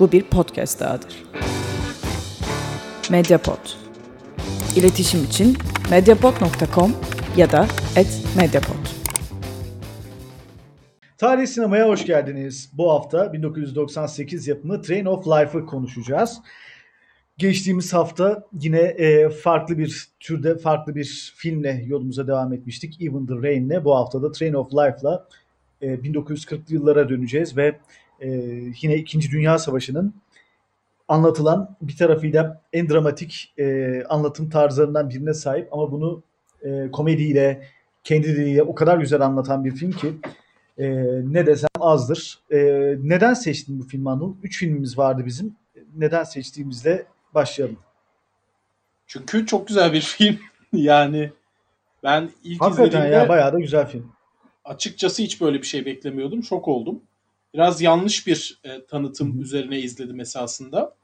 Bu bir podcast dahadır. Mediapod. İletişim için mediapod.com ya da @mediapod. Tarih sinemaya hoş geldiniz. Bu hafta 1998 yapımı Train of Life'ı konuşacağız. Geçtiğimiz hafta yine e, farklı bir türde farklı bir filmle yolumuza devam etmiştik. Even the Rain'le. Bu hafta da Train of Life'la e, 1940'lı yıllara döneceğiz ve e, yine 2. Dünya Savaşı'nın anlatılan bir tarafıyla en dramatik e, anlatım tarzlarından birine sahip ama bunu e, komediyle, kendi diliyle o kadar güzel anlatan bir film ki e, ne desem azdır. E, neden seçtin bu filmi Anıl? Üç filmimiz vardı bizim. Neden seçtiğimizle başlayalım. Çünkü çok güzel bir film. yani ben ilk Hakikaten izlediğimde ya bayağı da güzel film. açıkçası hiç böyle bir şey beklemiyordum. Şok oldum. Biraz yanlış bir e, tanıtım Hı hı. üzerine izledim esasında.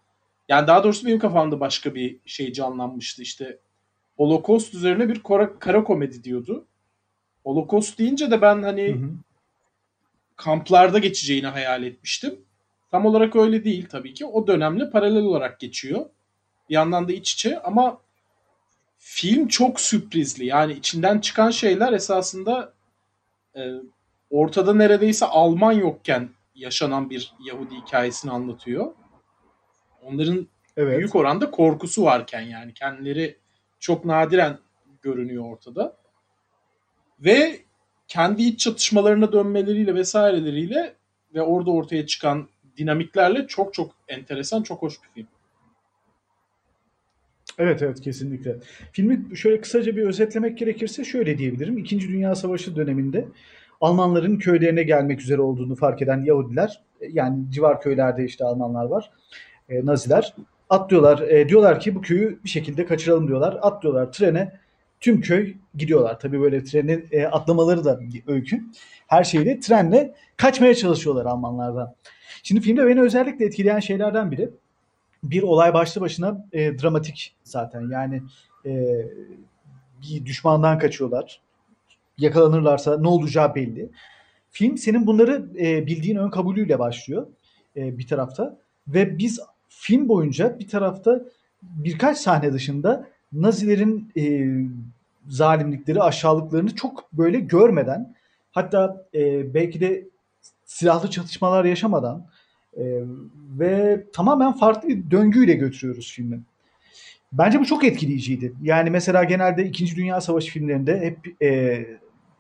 Yani daha doğrusu benim kafamda başka bir şey canlanmıştı. İşte Holocaust üzerine bir kara, kara komedi diyordu. Holocaust deyince de ben hani Hı hı. kamplarda geçeceğini hayal etmiştim. Tam olarak öyle değil tabii ki. O dönemle paralel olarak geçiyor. Bir yandan da iç içe ama film çok sürprizli. Yani içinden çıkan şeyler esasında e, ortada neredeyse Alman yokken yaşanan bir Yahudi hikayesini anlatıyor. Onların Evet. büyük oranda korkusu varken yani kendileri çok nadiren görünüyor ortada. Ve kendi iç çatışmalarına dönmeleriyle vesaireleriyle ve orada ortaya çıkan dinamiklerle çok çok enteresan, çok hoş bir film. Evet evet kesinlikle. Filmi şöyle kısaca bir özetlemek gerekirse şöyle diyebilirim. İkinci Dünya Savaşı döneminde Almanların köylerine gelmek üzere olduğunu fark eden Yahudiler, yani civar köylerde işte Almanlar var, e, Naziler atlıyorlar. E, diyorlar ki bu köyü bir şekilde kaçıralım diyorlar. Atlıyorlar trene. Tüm köy gidiyorlar. Tabii böyle trenin e, atlamaları da öykü. Her şeyle trenle kaçmaya çalışıyorlar Almanlardan. Şimdi filmde beni özellikle etkileyen şeylerden biri bir olay başlı başına e, dramatik zaten. Yani e, bir düşmandan kaçıyorlar. Yakalanırlarsa ne olacağı belli. Film senin bunları e, bildiğin ön kabulüyle başlıyor e, bir tarafta. Ve biz film boyunca bir tarafta birkaç sahne dışında Nazilerin e, zalimlikleri, aşağılıklarını çok böyle görmeden hatta e, belki de silahlı çatışmalar yaşamadan e, ve tamamen farklı bir döngüyle götürüyoruz filmi. Bence bu çok etkileyiciydi. Yani mesela genelde 2. Dünya Savaşı filmlerinde hep e,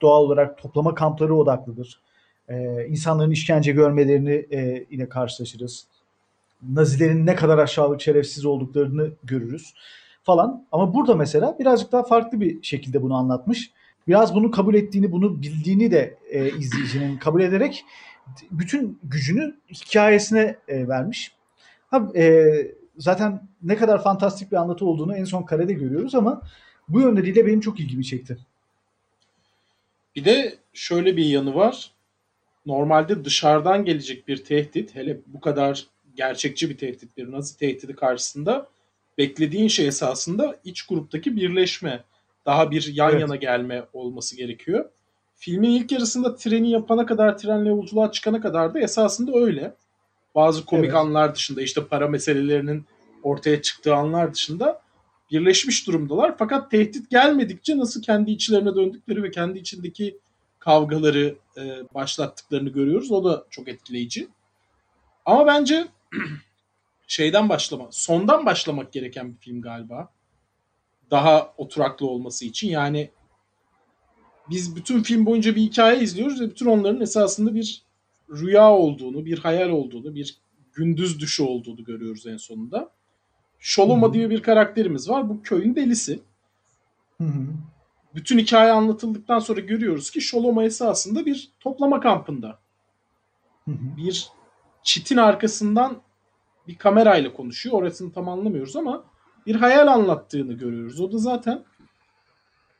doğal olarak toplama kampları odaklıdır. E, insanların işkence görmelerini e, ile karşılaşırız. Nazilerin ne kadar aşağılık şerefsiz olduklarını görürüz falan. Ama burada mesela birazcık daha farklı bir şekilde bunu anlatmış. Biraz bunu kabul ettiğini, bunu bildiğini de e, izleyicinin kabul ederek bütün gücünü hikayesine e, vermiş. Ha, e, zaten ne kadar fantastik bir anlatı olduğunu en son karede görüyoruz ama bu yönleriyle benim çok ilgimi çekti. Bir de şöyle bir yanı var. Normalde dışarıdan gelecek bir tehdit, hele bu kadar gerçekçi bir tehdit, bir Nazi tehdidi karşısında beklediğin şey esasında iç gruptaki birleşme, daha bir yan Evet. yana gelme olması gerekiyor. Filmin ilk yarısında treni yapana kadar, trenle yolculuğa çıkana kadar da esasında öyle. Bazı komik Evet. anlar dışında, işte para meselelerinin ortaya çıktığı anlar dışında birleşmiş durumdalar. Fakat tehdit gelmedikçe nasıl kendi içlerine döndükleri ve kendi içindeki kavgaları e, başlattıklarını görüyoruz. O da çok etkileyici. Ama bence şeyden başlama, sondan başlamak gereken bir film galiba. Daha oturaklı olması için. Yani biz bütün film boyunca bir hikaye izliyoruz ve bütün onların esasında bir rüya olduğunu, bir hayal olduğunu, bir gündüz düşü olduğunu görüyoruz en sonunda. Şoloma diye bir karakterimiz var. Bu köyün delisi. Hı hı. Bütün hikaye anlatıldıktan sonra görüyoruz ki Şoloma esasında bir toplama kampında. Hı hı. Bir çitin arkasından bir kamerayla konuşuyor. Orasını tam anlamıyoruz ama bir hayal anlattığını görüyoruz. O da zaten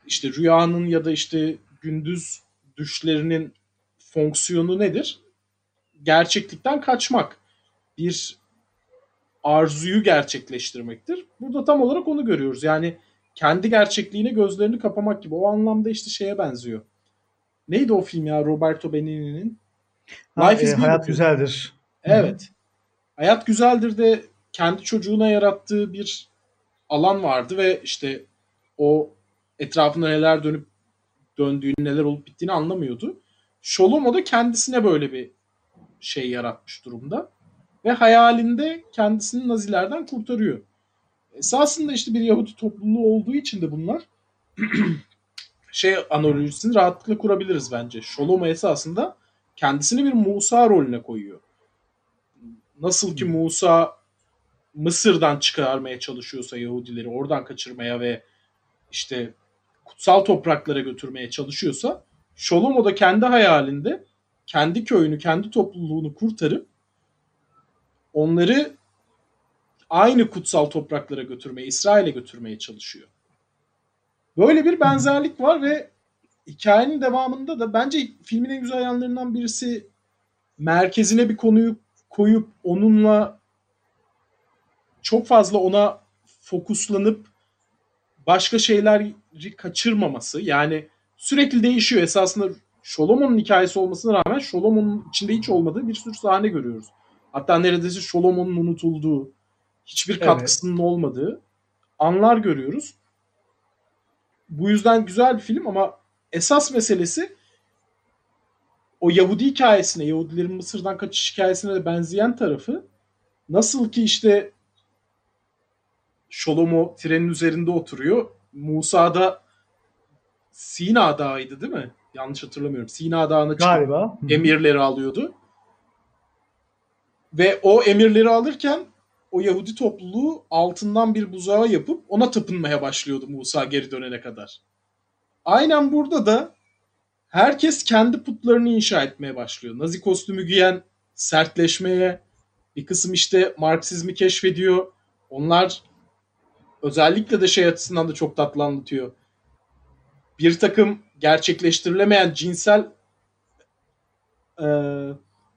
işte rüyanın ya da işte gündüz düşlerinin fonksiyonu nedir? Gerçeklikten kaçmak. Bir arzuyu gerçekleştirmektir. Burada tam olarak onu görüyoruz. Yani kendi gerçekliğine gözlerini kapamak gibi. O anlamda işte şeye benziyor. Neydi o film ya Roberto Benigni'nin? Life is e, hayat güzeldir. Evet. Hayat Güzeldir de kendi çocuğuna yarattığı bir alan vardı ve işte o etrafında neler dönüp döndüğünü, neler olup bittiğini anlamıyordu. Sholomo da kendisine böyle bir şey yaratmış durumda. Ve hayalinde kendisini Nazilerden kurtarıyor. Esasında işte bir Yahudi topluluğu olduğu için de bunlar şey analojisini rahatlıkla kurabiliriz bence. Sholomo esasında kendisini bir Musa rolüne koyuyor. Nasıl ki Musa Mısır'dan çıkarmaya çalışıyorsa Yahudileri oradan kaçırmaya ve işte kutsal topraklara götürmeye çalışıyorsa Sholomo da kendi hayalinde kendi köyünü, kendi topluluğunu kurtarıp onları aynı kutsal topraklara götürmeye, İsrail'e götürmeye çalışıyor. Böyle bir benzerlik var ve hikayenin devamında da bence filmin en güzel yanlarından birisi merkezine bir konuyu koyup onunla çok fazla ona fokuslanıp başka şeyleri kaçırmaması. Yani sürekli değişiyor. Esasında Sholomon'un hikayesi olmasına rağmen Sholomon'un içinde hiç olmadığı bir sürü sahne görüyoruz. Hatta neredeyse Sholomon'un unutulduğu, hiçbir katkısının evet. olmadığı anlar görüyoruz. Bu yüzden güzel bir film ama esas meselesi o Yahudi hikayesine, Yahudilerin Mısır'dan kaçış hikayesine de benzeyen tarafı nasıl ki işte Şolomo trenin üzerinde oturuyor. Musa da Sina Dağı'ydı değil mi? Yanlış hatırlamıyorum. Sina Dağı'na Galiba. emirleri alıyordu. Ve o emirleri alırken o Yahudi topluluğu altından bir buzağı yapıp ona tapınmaya başlıyordu Musa geri dönene kadar. Aynen burada da herkes kendi putlarını inşa etmeye başlıyor. Nazi kostümü giyen sertleşmeye, bir kısım işte Marksizmi keşfediyor. Onlar özellikle de şey açısından da çok tatlı anlatıyor. Bir takım gerçekleştirilemeyen cinsel e,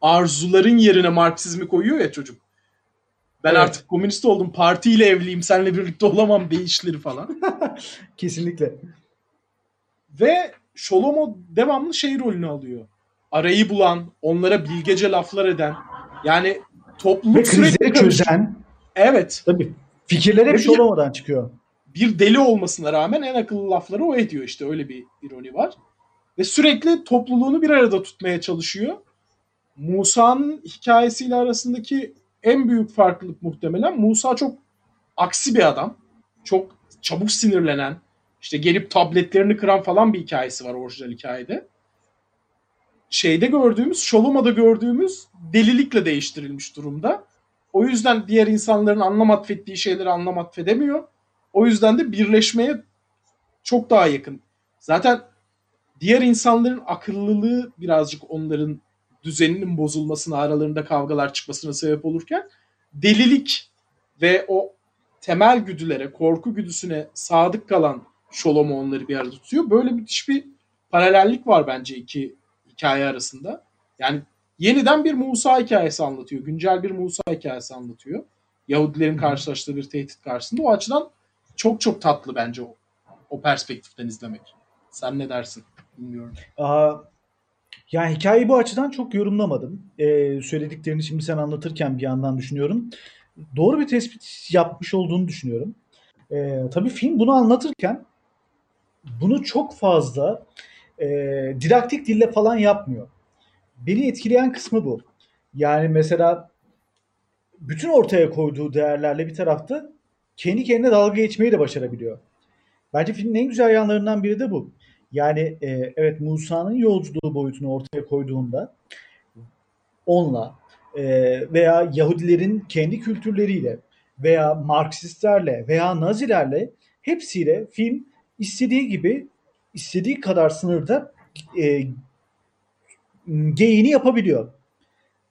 arzuların yerine Marksizmi koyuyor ya çocuk. Ben evet. artık komünist oldum, partiyle evliyim, seninle birlikte olamam değişleri falan. Kesinlikle. Ve Şolomo devamlı şey rolünü alıyor. Arayı bulan, onlara bilgece laflar eden. Yani topluluk Ve krizleri çözen. Evet. Tabii. Fikirler hep Şolomo'dan çıkıyor. Bir deli olmasına rağmen en akıllı lafları o ediyor işte. Öyle bir ironi var. Ve sürekli topluluğunu bir arada tutmaya çalışıyor. Musa'nın hikayesiyle arasındaki en büyük farklılık muhtemelen Musa çok aksi bir adam. Çok çabuk sinirlenen, işte gelip tabletlerini kıran falan bir hikayesi var orijinal hikayede. Şeyde gördüğümüz, Şoloma'da gördüğümüz delilikle değiştirilmiş durumda. O yüzden diğer insanların anlam atfettiği şeyleri anlam atfedemiyor. O yüzden de birleşmeye çok daha yakın. Zaten diğer insanların akıllılığı birazcık onların düzeninin bozulmasına, aralarında kavgalar çıkmasına sebep olurken delilik ve o temel güdülere, korku güdüsüne sadık kalan Şolomo onları bir arada tutuyor. Böyle müthiş bir paralellik var bence iki hikaye arasında. Yani yeniden bir Musa hikayesi anlatıyor. Güncel bir Musa hikayesi anlatıyor. Yahudilerin karşılaştığı bir tehdit karşısında. O açıdan çok çok tatlı bence o, o perspektiften izlemek. Sen ne dersin? Bilmiyorum. Aa, yani hikayeyi bu açıdan çok yorumlamadım. Ee, söylediklerini şimdi sen anlatırken bir yandan düşünüyorum. Doğru bir tespit yapmış olduğunu düşünüyorum. Ee, tabii film bunu anlatırken bunu çok fazla e, didaktik dille falan yapmıyor. Beni etkileyen kısmı bu. Yani mesela bütün ortaya koyduğu değerlerle bir tarafta kendi kendine dalga geçmeyi de başarabiliyor. Bence filmin en güzel yanlarından biri de bu. Yani e, evet Musa'nın yolculuğu boyutunu ortaya koyduğunda onunla e, veya Yahudilerin kendi kültürleriyle veya Marksistlerle veya Nazilerle hepsiyle film istediği gibi istediği kadar sınırda e, geyini yapabiliyor.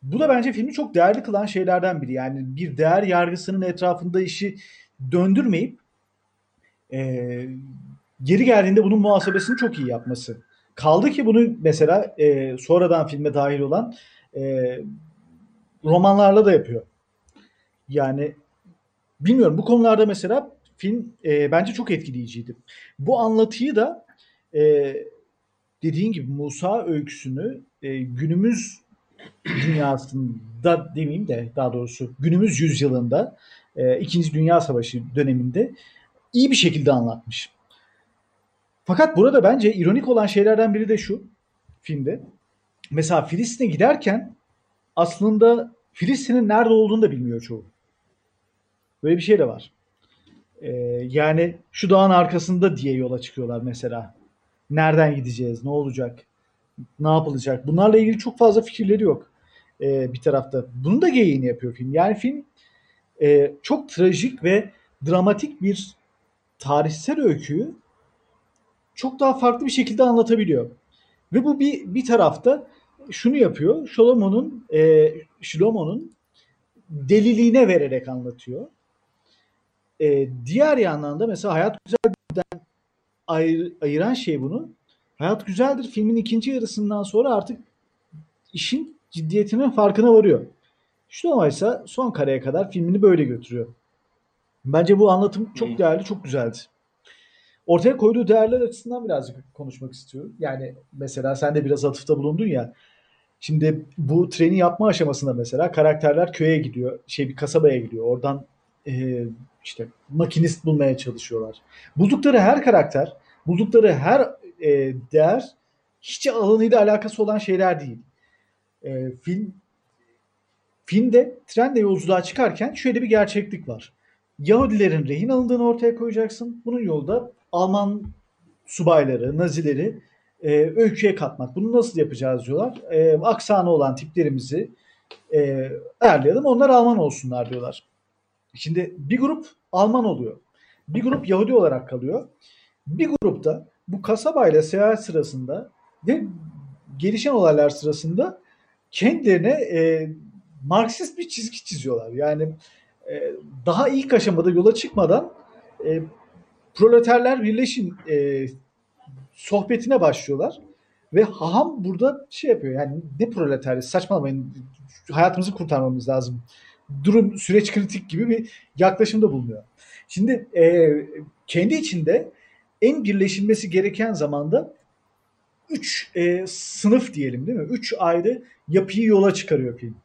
Bu da bence filmi çok değerli kılan şeylerden biri. Yani bir değer yargısının etrafında işi döndürmeyip e, geri geldiğinde bunun muhasebesini çok iyi yapması. Kaldı ki bunu mesela e, sonradan filme dahil olan e, romanlarla da yapıyor. Yani bilmiyorum bu konularda mesela film e, bence çok etkileyiciydi. Bu anlatıyı da e, dediğin gibi Musa öyküsünü e, günümüz dünyasında demeyeyim de daha doğrusu günümüz yüzyılında e, İkinci Dünya Savaşı döneminde iyi bir şekilde anlatmış. Fakat burada bence ironik olan şeylerden biri de şu filmde. Mesela Filistin'e giderken aslında Filistin'in nerede olduğunu da bilmiyor çoğu. Böyle bir şey de var. Ee, yani şu dağın arkasında diye yola çıkıyorlar mesela. Nereden gideceğiz, ne olacak, ne yapılacak? Bunlarla ilgili çok fazla fikirleri yok e, bir tarafta. Bunu da geyiğini yapıyor film. Yani film e, çok trajik ve dramatik bir tarihsel öyküyü çok daha farklı bir şekilde anlatabiliyor. Ve bu bir bir tarafta şunu yapıyor. Shlomo'nun e, Shlomo'nun deliliğine vererek anlatıyor. E, diğer yandan da mesela Hayat Güzel'den ayır, ayıran şey bunu. Hayat Güzeldir filmin ikinci yarısından sonra artık işin ciddiyetinin farkına varıyor. Shlomo ise son kareye kadar filmini böyle götürüyor. Bence bu anlatım çok değerli, çok güzeldi. Ortaya koyduğu değerler açısından birazcık konuşmak istiyorum. Yani mesela sen de biraz atıfta bulundun ya. Şimdi bu treni yapma aşamasında mesela karakterler köye gidiyor. Şey bir kasabaya gidiyor. Oradan e, işte makinist bulmaya çalışıyorlar. Buldukları her karakter, buldukları her e, değer hiç alanıyla alakası olan şeyler değil. E, film filmde trenle yolculuğa çıkarken şöyle bir gerçeklik var. Yahudilerin rehin alındığını ortaya koyacaksın. Bunun yolda Alman subayları, nazileri e, öyküye katmak. Bunu nasıl yapacağız diyorlar. E, aksanı olan tiplerimizi e, ayarlayalım. Onlar Alman olsunlar diyorlar. Şimdi bir grup Alman oluyor. Bir grup Yahudi olarak kalıyor. Bir grupta bu kasabayla seyahat sırasında ve gelişen olaylar sırasında kendilerine e, Marksist bir çizgi çiziyorlar. Yani e, daha ilk aşamada yola çıkmadan e, proleterler birleşin e, sohbetine başlıyorlar. Ve Haham burada şey yapıyor yani ne proleter saçmalamayın hayatımızı kurtarmamız lazım. Durum süreç kritik gibi bir yaklaşımda bulunuyor. Şimdi e, kendi içinde en birleşilmesi gereken zamanda üç e, sınıf diyelim değil mi? Üç ayrı yapıyı yola çıkarıyor film.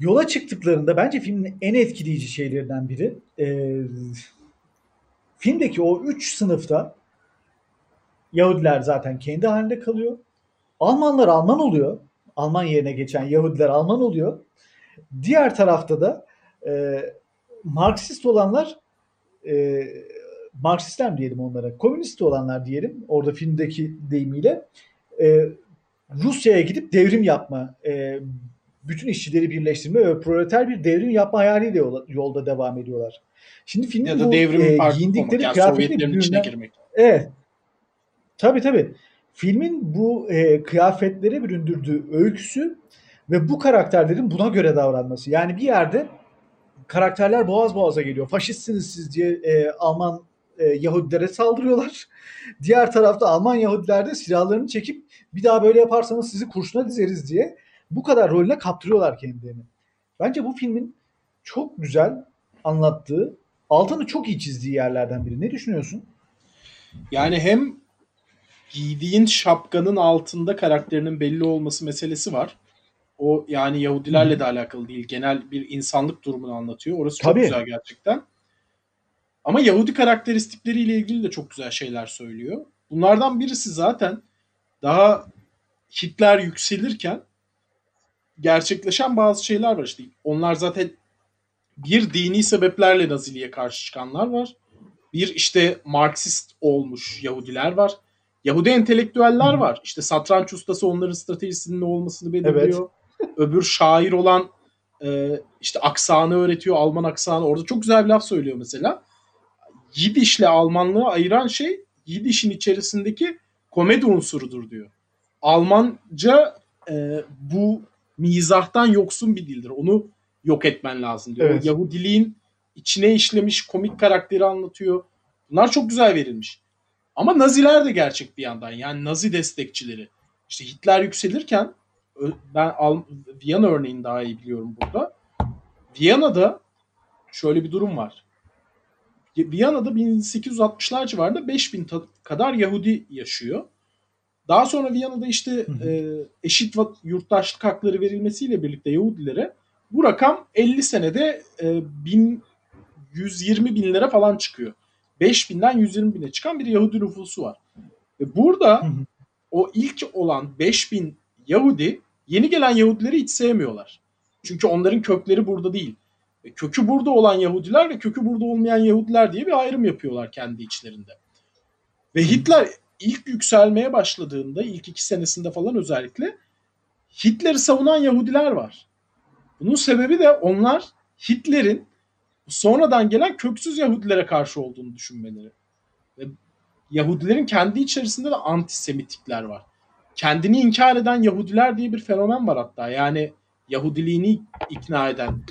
Yola çıktıklarında bence filmin en etkileyici şeylerinden biri e, filmdeki o üç sınıfta Yahudiler zaten kendi halinde kalıyor. Almanlar Alman oluyor. Alman yerine geçen Yahudiler Alman oluyor. Diğer tarafta da e, Marksist olanlar e, Marksistler diyelim onlara? Komünist olanlar diyelim. Orada filmdeki deyimiyle e, Rusya'ya gidip devrim yapma, e, bütün işçileri birleştirme ve proleter bir devrim yapma hayaliyle yola, yolda devam ediyorlar. Şimdi filmin ya da bu devrim e, giyindikleri yani kıyafetleri Sovyetlerin içine birbirinden- girmek. Evet. Tabii tabii. Filmin bu e, kıyafetlere büründürdüğü öyküsü ve bu karakterlerin buna göre davranması. Yani bir yerde karakterler boğaz boğaza geliyor. Faşistsiniz siz diye e, Alman e, Yahudilere saldırıyorlar. Diğer tarafta Alman Yahudiler de silahlarını çekip bir daha böyle yaparsanız sizi kurşuna dizeriz diye bu kadar rolüne kaptırıyorlar kendilerini. Bence bu filmin çok güzel anlattığı, altını çok iyi çizdiği yerlerden biri. Ne düşünüyorsun? Yani hem giydiğin şapkanın altında karakterinin belli olması meselesi var. O yani Yahudilerle de alakalı değil. Genel bir insanlık durumunu anlatıyor. Orası çok Tabii. güzel gerçekten. Ama Yahudi karakteristikleriyle ilgili de çok güzel şeyler söylüyor. Bunlardan birisi zaten daha Hitler yükselirken gerçekleşen bazı şeyler var işte. Onlar zaten bir dini sebeplerle Naziliğe karşı çıkanlar var. Bir işte Marksist olmuş Yahudiler var. Yahudi entelektüeller Hı. var. İşte satranç ustası onların stratejisinin ne olmasını belirliyor. Öbür şair olan e, işte aksanı öğretiyor. Alman aksanı. Orada çok güzel bir laf söylüyor mesela. Yidişle Almanlığı ayıran şey Yidiş'in içerisindeki komedi unsurudur diyor. Almanca e, bu mizahtan yoksun bir dildir. Onu yok etmen lazım diyor. Evet. O Yahudiliğin içine işlemiş komik karakteri anlatıyor. Bunlar çok güzel verilmiş. Ama Naziler de gerçek bir yandan. Yani Nazi destekçileri. İşte Hitler yükselirken ben Viyana örneğini daha iyi biliyorum burada. Viyana'da şöyle bir durum var. Viyana'da 1860'lar civarında 5000 ta- kadar Yahudi yaşıyor. Daha sonra Viyana'da işte Hı hı. e, eşit yurttaşlık hakları verilmesiyle birlikte Yahudilere bu rakam 50 senede e, 1120 binlere falan çıkıyor. 5000'den 120 bine çıkan bir Yahudi nüfusu var. Ve burada Hı hı. o ilk olan 5000 Yahudi yeni gelen Yahudileri hiç sevmiyorlar. Çünkü onların kökleri burada değil. Ve kökü burada olan Yahudiler ve kökü burada olmayan Yahudiler diye bir ayrım yapıyorlar kendi içlerinde. Ve Hitler ilk yükselmeye başladığında ilk iki senesinde falan özellikle Hitler'i savunan Yahudiler var. Bunun sebebi de onlar Hitler'in sonradan gelen köksüz Yahudilere karşı olduğunu düşünmeleri. Ve Yahudilerin kendi içerisinde de antisemitikler var. Kendini inkar eden Yahudiler diye bir fenomen var hatta. Yani Yahudiliğini ikna eden.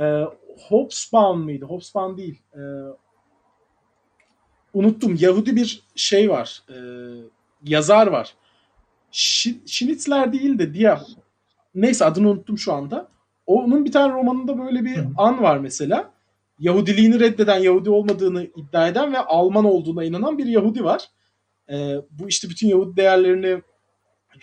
Ee, Hobsbawm mıydı? Hobsbawm değil. Ee, unuttum. Yahudi bir şey var. Ee, yazar var. Schnitzler değil de diğer neyse adını unuttum şu anda. Onun bir tane romanında böyle bir Hı hı. an var mesela. Yahudiliğini reddeden, Yahudi olmadığını iddia eden ve Alman olduğuna inanan bir Yahudi var. Ee, bu işte bütün Yahudi değerlerini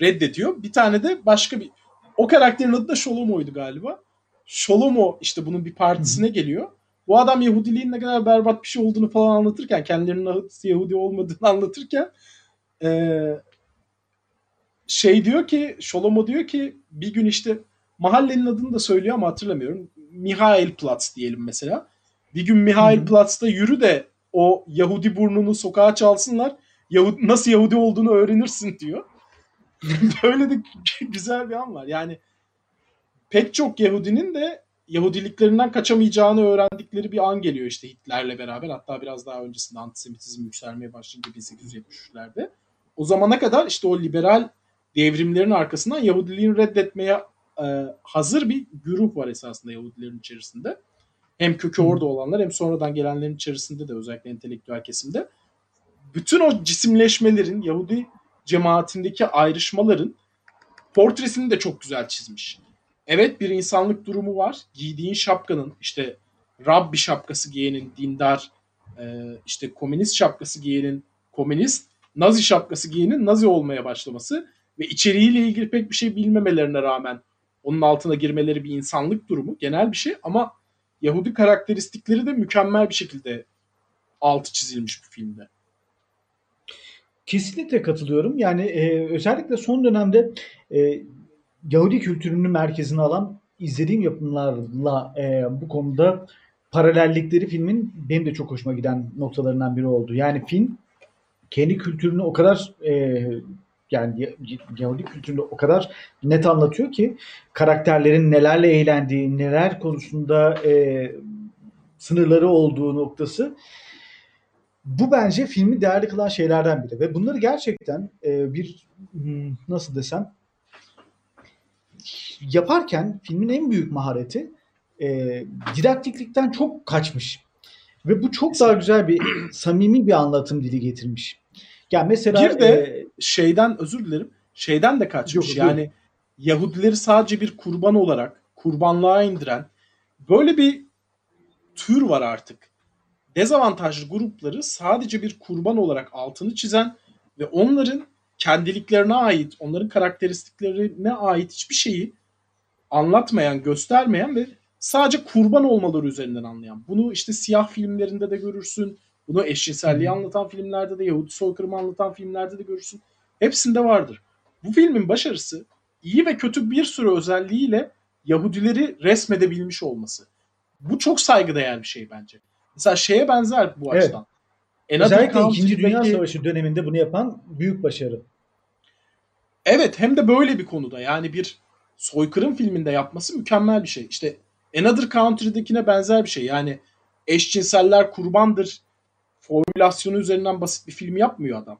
reddediyor. Bir tane de başka bir o karakterin adı da Sholomo'ydu galiba. Sholomo işte bunun bir partisine geliyor. Bu adam Yahudiliğin ne kadar berbat bir şey olduğunu falan anlatırken, kendilerinin Yahudi olmadığını anlatırken eee, şey diyor ki, Sholomo diyor ki bir gün işte mahallenin adını da söylüyor ama hatırlamıyorum. Mihailplatz diyelim mesela. Bir gün Mihailplatz'ta yürü de o Yahudi burnunu sokağa çalsınlar. Yahudi, nasıl Yahudi olduğunu öğrenirsin diyor. Böyle de güzel bir an var. Yani pek çok Yahudinin de Yahudiliklerinden kaçamayacağını öğrendikleri bir an geliyor işte Hitler'le beraber. Hatta biraz daha öncesinde antisemitizm yükselmeye başlayınca 1873'lerde. O zamana kadar işte o liberal devrimlerin arkasından Yahudiliğini reddetmeye e, hazır bir güruh var esasında Yahudilerin içerisinde. Hem kökü orada olanlar hem sonradan gelenlerin içerisinde de özellikle entelektüel kesimde. Bütün o cisimleşmelerin, Yahudi cemaatindeki ayrışmaların portresini de çok güzel çizmiş. Evet bir insanlık durumu var. Giydiğin şapkanın işte Rabbi şapkası giyenin dindar, e, işte komünist şapkası giyenin komünist, Nazi şapkası giyenin Nazi olmaya başlaması ve içeriğiyle ilgili pek bir şey bilmemelerine rağmen onun altına girmeleri bir insanlık durumu, genel bir şey ama Yahudi karakteristikleri de mükemmel bir şekilde altı çizilmiş bu filmde. Kesinlikle katılıyorum. Yani e, özellikle son dönemde e, Yahudi kültürünü merkezine alan izlediğim yapımlarla e, bu konuda paralellikleri filmin benim de çok hoşuma giden noktalarından biri oldu. Yani film kendi kültürünü o kadar e, yani Ya- Yahudi kültürünü o kadar net anlatıyor ki karakterlerin nelerle eğlendiği, neler konusunda e, sınırları olduğu noktası bu bence filmi değerli kılan şeylerden biri ve bunları gerçekten e, bir hmm, nasıl desem yaparken filmin en büyük mahareti e, didaktiklikten çok kaçmış ve bu çok daha güzel bir samimi bir anlatım dili getirmiş. Yani mesela Bir de e, şeyden özür dilerim. Şeyden de kaçmış. Yok, yani Yahudileri sadece bir kurban olarak kurbanlığa indiren böyle bir tür var artık. Dezavantajlı grupları sadece bir kurban olarak altını çizen ve onların kendiliklerine ait, onların karakteristiklerine ait hiçbir şeyi anlatmayan, göstermeyen ve sadece kurban olmaları üzerinden anlayan. Bunu işte siyah filmlerinde de görürsün. Bunu eşcinselliği anlatan filmlerde de, Yahudi soykırımı anlatan filmlerde de görürsün. Hepsinde vardır. Bu filmin başarısı iyi ve kötü bir sürü özelliğiyle Yahudileri resmedebilmiş olması. Bu çok saygıdeğer bir şey bence. Mesela şeye benzer bu Evet. açıdan. Another özellikle İkinci Dünya Savaşı döneminde bunu yapan büyük başarı. Evet hem de böyle bir konuda yani bir soykırım filminde yapması mükemmel bir şey. İşte Another Country'dekine benzer bir şey. Yani eşcinseller kurbandır formülasyonu üzerinden basit bir film yapmıyor adam.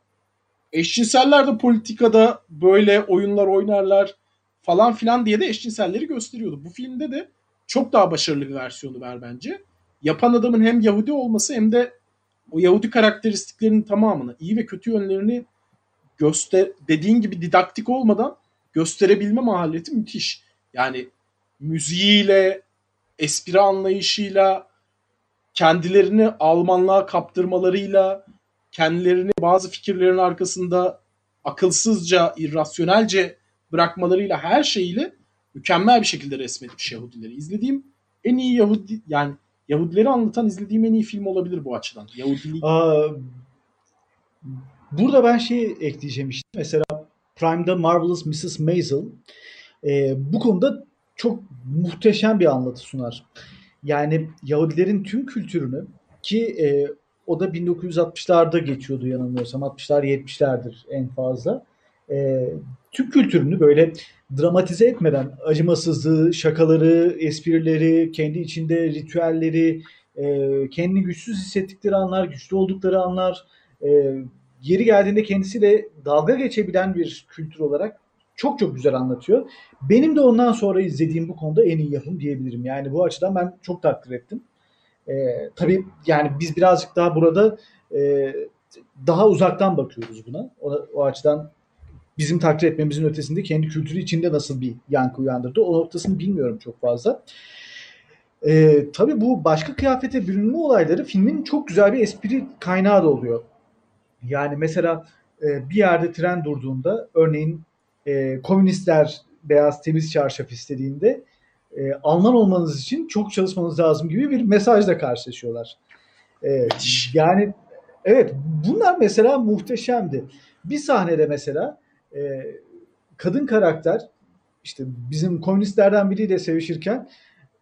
Eşcinseller de politikada böyle oyunlar oynarlar falan filan diye de eşcinselleri gösteriyordu. Bu filmde de çok daha başarılı bir versiyonu var bence. Yapan adamın hem Yahudi olması hem de o Yahudi karakteristiklerinin tamamını, iyi ve kötü yönlerini göster dediğin gibi didaktik olmadan gösterebilme mahalleti müthiş. Yani müziğiyle, espri anlayışıyla, kendilerini Almanlığa kaptırmalarıyla, kendilerini bazı fikirlerin arkasında akılsızca, irrasyonelce bırakmalarıyla her şeyiyle mükemmel bir şekilde resmetmiş Yahudileri. İzlediğim en iyi Yahudi yani Yahudileri anlatan izlediğim en iyi film olabilir bu açıdan. Yahudilik burada ben şey ekleyeceğim işte. Mesela Prime'da Marvelous Mrs. Maisel e, bu konuda çok muhteşem bir anlatı sunar. Yani Yahudilerin tüm kültürünü ki e, o da 1960'larda geçiyordu yanılmıyorsam. 60'lar 70'lerdir en fazla. E, tüm kültürünü böyle dramatize etmeden acımasızlığı, şakaları, esprileri, kendi içinde ritüelleri, e, kendini güçsüz hissettikleri anlar, güçlü oldukları anlar, e, yeri geldiğinde kendisiyle dalga geçebilen bir kültür olarak çok çok güzel anlatıyor. Benim de ondan sonra izlediğim bu konuda en iyi yapım diyebilirim. Yani bu açıdan ben çok takdir ettim. E, tabii yani biz birazcık daha burada e, daha uzaktan bakıyoruz buna. O, o açıdan bizim takdir etmemizin ötesinde kendi kültürü içinde nasıl bir yankı uyandırdı o noktasını bilmiyorum çok fazla. E, tabii bu başka kıyafete bürünme olayları filmin çok güzel bir espri kaynağı da oluyor. Yani mesela e, bir yerde tren durduğunda örneğin e, komünistler beyaz temiz çarşaf istediğinde e, Alman olmanız için çok çalışmanız lazım gibi bir mesajla karşılaşıyorlar. E, yani evet bunlar mesela muhteşemdi. Bir sahnede mesela e, kadın karakter işte bizim komünistlerden biriyle sevişirken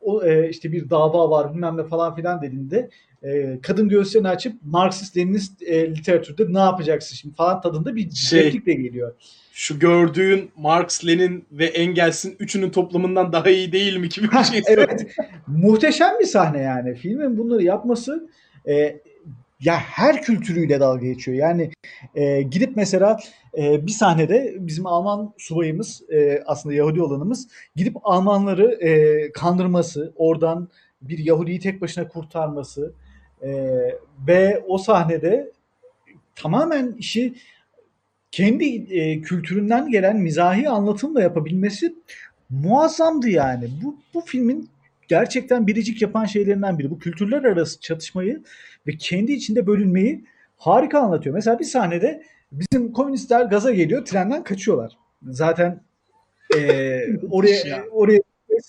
o e, işte bir dava var bilmem ne falan filan dediğinde e, kadın göğüslerini açıp Marksist Leninist e, literatürde ne yapacaksın şimdi falan tadında bir Şey- replikle geliyor. şu gördüğün Marx, Lenin ve Engels'in üçünün toplamından daha iyi değil mi gibi bir şey evet. Muhteşem bir sahne yani. Filmin bunları yapması e, ya her kültürüyle dalga geçiyor. Yani e, gidip mesela e, bir sahnede bizim Alman subayımız e, aslında Yahudi olanımız gidip Almanları e, kandırması, oradan bir Yahudi'yi tek başına kurtarması e, ve o sahnede tamamen işi kendi e, kültüründen gelen mizahi anlatımla yapabilmesi muazzamdı yani. Bu, bu filmin gerçekten biricik yapan şeylerinden biri. Bu kültürler arası çatışmayı ve kendi içinde bölünmeyi harika anlatıyor. Mesela bir sahnede bizim komünistler gaza geliyor, trenden kaçıyorlar. Zaten e, oraya ya. oraya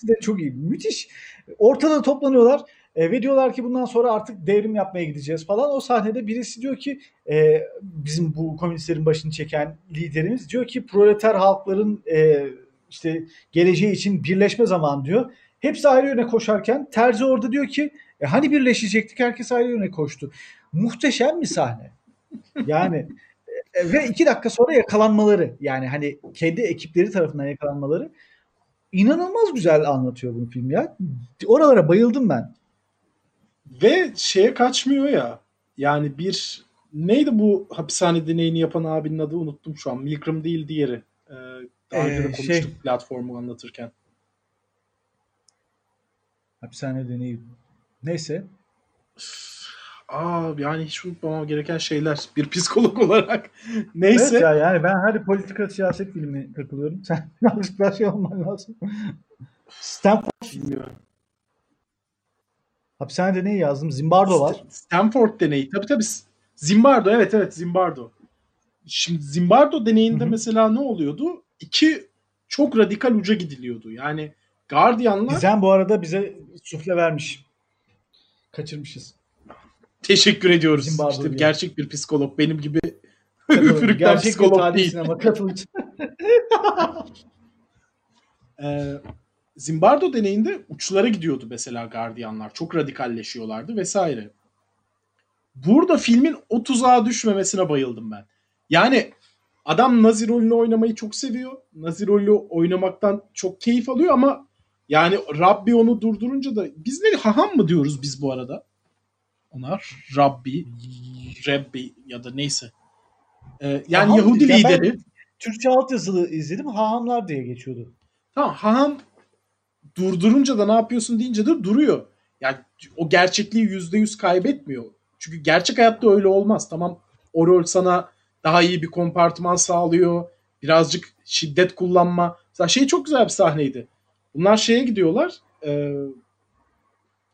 de çok iyi. Müthiş. Ortada toplanıyorlar e, ve diyorlar ki bundan sonra artık devrim yapmaya gideceğiz falan. O sahnede birisi diyor ki e, bizim bu komünistlerin başını çeken liderimiz diyor ki proleter halkların e, işte geleceği için birleşme zamanı diyor. Hepsi ayrı yöne koşarken Terzi orada diyor ki e, hani birleşecektik herkes ayrı yöne koştu. Muhteşem bir sahne. Yani e, ve iki dakika sonra yakalanmaları yani hani kendi ekipleri tarafından yakalanmaları inanılmaz güzel anlatıyor bu film ya. Oralara bayıldım ben. Ve şeye kaçmıyor ya. Yani bir neydi bu hapishane deneyini yapan abinin adı unuttum şu an. Milgram değil diğeri. Ee, daha önce de Ee, konuştuk şey- platformu anlatırken. Hapishane deneyi. Neyse. Aa yani hiç unutmamam gereken şeyler. Bir psikolog olarak. Neyse. Evet ya yani ben hadi politika siyaset filmi takılıyorum. Sen birazcık daha şey olman lazım. Stanford Bilmiyorum. hapishane deneyi yazdım. Zimbardo var. Stanford deneyi. Tabii tabii. Zimbardo evet evet Zimbardo. Şimdi Zimbardo deneyinde Hı hı. mesela ne oluyordu? İki çok radikal uca gidiliyordu. Yani Guardian'lar Gizem bu arada bize sufle vermiş. Kaçırmışız. teşekkür ediyoruz. Zimbardo işte gerçek bir psikolog benim gibi üfürükten Gerçek psikolog değil. sinema. Ee, Zimbardo deneyinde uçlara gidiyordu mesela gardiyanlar. Çok radikalleşiyorlardı vesaire. Burada filmin o tuzağa düşmemesine bayıldım ben. Yani adam Nazi rolünü oynamayı çok seviyor. Nazi rolü oynamaktan çok keyif alıyor ama yani Rabbi onu durdurunca da biz ne haham mı diyoruz biz bu arada? Ona Rabbi, Rabbi ya da neyse. Ee, yani Haham- Yahudi ya lideri. Türkçe altyazılı izledim. Hahamlar diye geçiyordu. Tamam haham durdurunca da ne yapıyorsun deyince de duruyor. Yani o gerçekliği yüzde yüz kaybetmiyor. Çünkü gerçek hayatta öyle olmaz. Tamam o rol sana daha iyi bir kompartman sağlıyor. Birazcık şiddet kullanma. Mesela şey çok güzel bir sahneydi. Bunlar şeye gidiyorlar. e,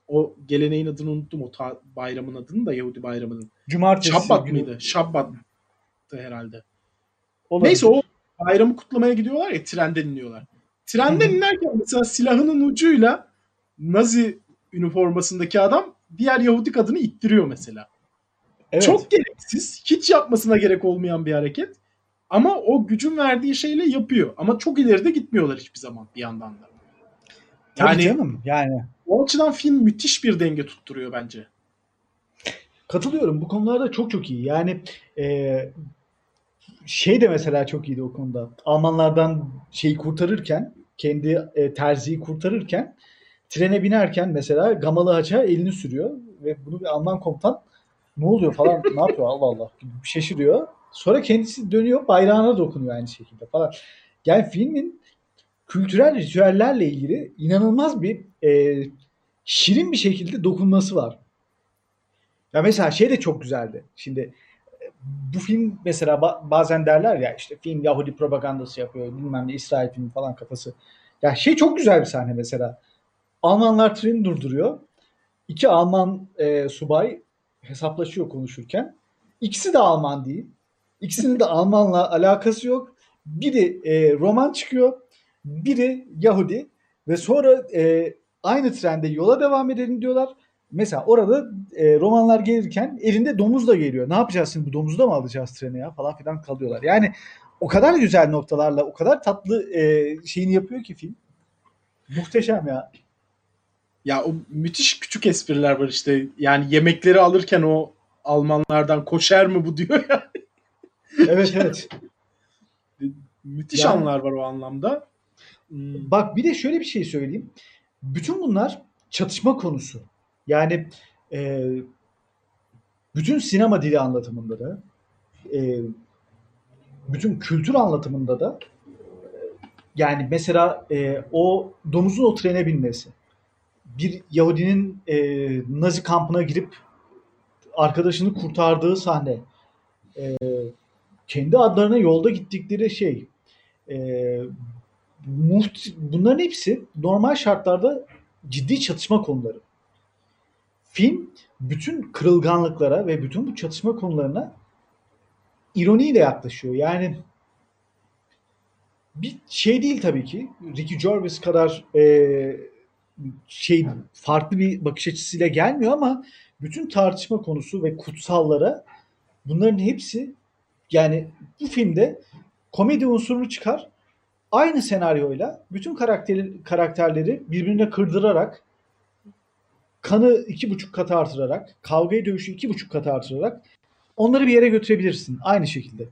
o geleneğin adını unuttum. O ta- bayramın adını da Yahudi bayramının. Cumartesi Şabbat günü- mıydı? Şabbat'tı herhalde. Olabilir. Neyse o bayramı kutlamaya gidiyorlar ya trenden iniyorlar. Trenden Hı hı. inerken mesela silahının ucuyla Nazi üniformasındaki adam diğer Yahudi kadını ittiriyor mesela. Evet. Çok gereksiz, hiç yapmasına gerek olmayan bir hareket. Ama o gücün verdiği şeyle yapıyor. Ama çok ileride gitmiyorlar hiçbir zaman bir yandan da. Tabii Yani canım yani. o açıdan film müthiş bir denge tutturuyor bence. Katılıyorum. Bu konularda çok çok iyi. Yani e, şey de mesela çok iyiydi o konuda. Almanlardan şeyi kurtarırken, kendi e, terziyi kurtarırken trene binerken mesela Gamalı Haç'a elini sürüyor ve bunu bir Alman komutan ne oluyor falan ne yapıyor Allah Allah şaşırıyor. Sonra kendisi dönüyor bayrağına dokunuyor aynı şekilde falan. Yani filmin kültürel ritüellerle ilgili inanılmaz bir e, şirin bir şekilde dokunması var. Ya mesela şey de çok güzeldi. Şimdi e, bu film mesela ba- bazen derler ya işte film Yahudi propagandası yapıyor bilmem ne İsrail filmi falan kafası. Ya şey çok güzel bir sahne mesela. Almanlar treni durduruyor. İki Alman e, subay hesaplaşıyor konuşurken. İkisi de Alman değil. İkisinin de Almanla alakası yok. Biri e, Roman çıkıyor. Biri Yahudi. Ve sonra e, aynı trende yola devam edelim diyorlar. Mesela orada e, romanlar gelirken elinde domuz da geliyor. Ne yapacağız şimdi bu domuzu da mı alacağız trene ya falan filan kalıyorlar. Yani o kadar güzel noktalarla o kadar tatlı e, şeyini yapıyor ki film. Muhteşem ya. Ya o müthiş küçük espriler var işte. Yani yemekleri alırken o Almanlardan koşer mi bu diyor ya. Evet evet. Müthiş Yani- anlar var o anlamda. Hmm, Bak bir de şöyle bir şey söyleyeyim. Bütün bunlar çatışma konusu. Yani e, bütün sinema dili anlatımında da e, bütün kültür anlatımında da e, yani mesela e, o domuzun o trene binmesi bir Yahudinin e, Nazi kampına girip arkadaşını kurtardığı sahne e, kendi adlarına yolda gittikleri şey e, muht- bunların hepsi normal şartlarda ciddi çatışma konuları. Film bütün kırılganlıklara ve bütün bu çatışma konularına ironiyle yaklaşıyor. Yani bir şey değil tabii ki. Ricky Gervais kadar e, şey farklı bir bakış açısıyla gelmiyor ama bütün tartışma konusu ve kutsallara bunların hepsi yani bu filmde komedi unsurunu çıkar aynı senaryoyla bütün karakteri, karakterleri birbirine kırdırarak kanı iki buçuk katı artırarak kavgayı dövüşü iki buçuk katı artırarak onları bir yere götürebilirsin aynı şekilde.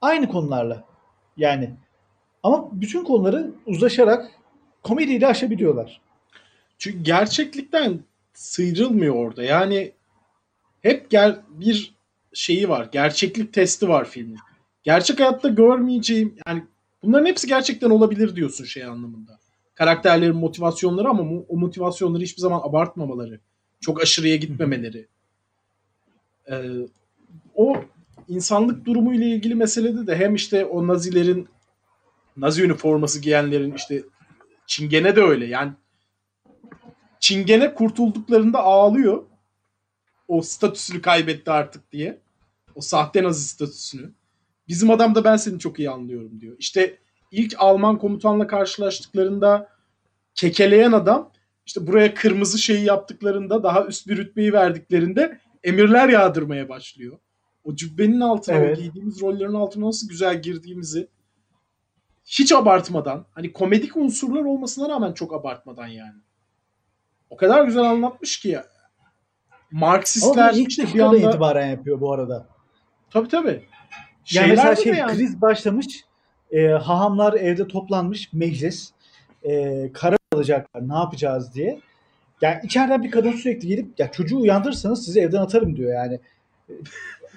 Aynı konularla yani ama bütün konuları uzlaşarak komediyle aşabiliyorlar. Çünkü gerçeklikten sıyrılmıyor orada. Yani hep gel bir şeyi var. Gerçeklik testi var filmin. Gerçek hayatta görmeyeceğim yani bunların hepsi gerçekten olabilir diyorsun şey anlamında. Karakterlerin motivasyonları ama o motivasyonları hiçbir zaman abartmamaları. Çok aşırıya gitmemeleri. Ee, o insanlık durumu ile ilgili meselede de hem işte o Nazilerin Nazi üniforması giyenlerin işte Çingene de öyle. Yani Çingene kurtulduklarında ağlıyor. O statüsünü kaybetti artık diye. O sahte Nazi statüsünü. Bizim adam da ben seni çok iyi anlıyorum diyor. İşte ilk Alman komutanla karşılaştıklarında kekeleyen adam işte buraya kırmızı şeyi yaptıklarında daha üst bir rütbeyi verdiklerinde emirler yağdırmaya başlıyor. O cübbenin altına, Evet. o giydiğimiz rollerin altına nasıl güzel girdiğimizi hiç abartmadan hani komedik unsurlar olmasına rağmen çok abartmadan yani. O kadar güzel anlatmış ki ya. Ama Marksistler bunu ilk işte bir anda itibaren yapıyor bu arada. tabii tabii. Yani mesela şey yani. kriz başlamış. E, hahamlar evde toplanmış meclis. E, karar alacaklar ne yapacağız diye. Yani içeriden bir kadın sürekli gelip ya çocuğu uyandırırsanız sizi evden atarım diyor yani.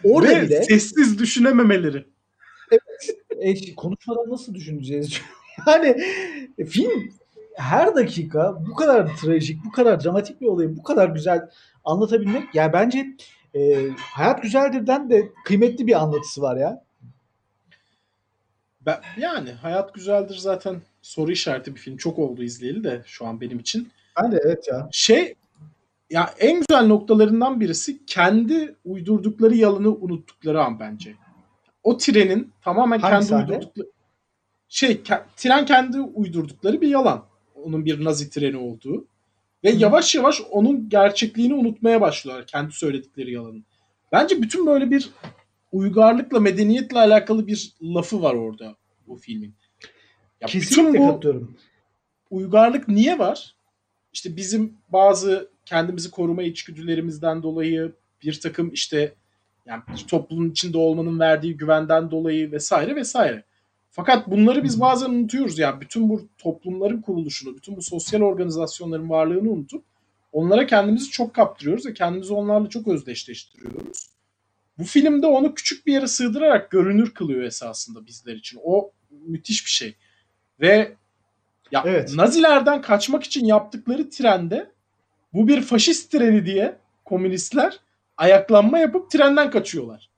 Orada Ve bile sessiz düşünememeleri. e, konuşmadan nasıl düşüneceğiz? yani e, film her dakika bu kadar trajik, bu kadar dramatik bir olayı bu kadar güzel anlatabilmek ya bence e, Hayat Güzeldir'den de kıymetli bir anlatısı var ya. Ben, yani Hayat Güzeldir zaten soru işareti bir film. Çok oldu izleyeli de şu an benim için. Ben de evet ya. Şey ya en güzel noktalarından birisi kendi uydurdukları yalanı unuttukları an bence. o trenin tamamen Hangi kendi sahne? uydurdukları şey ke- tren kendi uydurdukları bir yalan. Onun bir Nazi treni olduğu. Ve Hı. yavaş yavaş onun gerçekliğini unutmaya başlıyorlar kendi söyledikleri yalanın. Bence bütün böyle bir uygarlıkla, medeniyetle alakalı bir lafı var orada bu filmin. Ya Kesinlikle bütün bu katılıyorum. uygarlık niye var? İşte bizim bazı kendimizi koruma içgüdülerimizden dolayı bir takım işte yani toplumun içinde olmanın verdiği güvenden dolayı vesaire vesaire. Fakat bunları biz bazen unutuyoruz. Yani bütün bu toplumların kuruluşunu, bütün bu sosyal organizasyonların varlığını unutup onlara kendimizi çok kaptırıyoruz ve kendimizi onlarla çok özdeşleştiriyoruz. Bu filmde onu küçük bir yere sığdırarak görünür kılıyor esasında bizler için. O müthiş bir şey. Ve ya Evet. Nazilerden kaçmak için yaptıkları trende bu bir faşist treni diye komünistler ayaklanma yapıp trenden kaçıyorlar.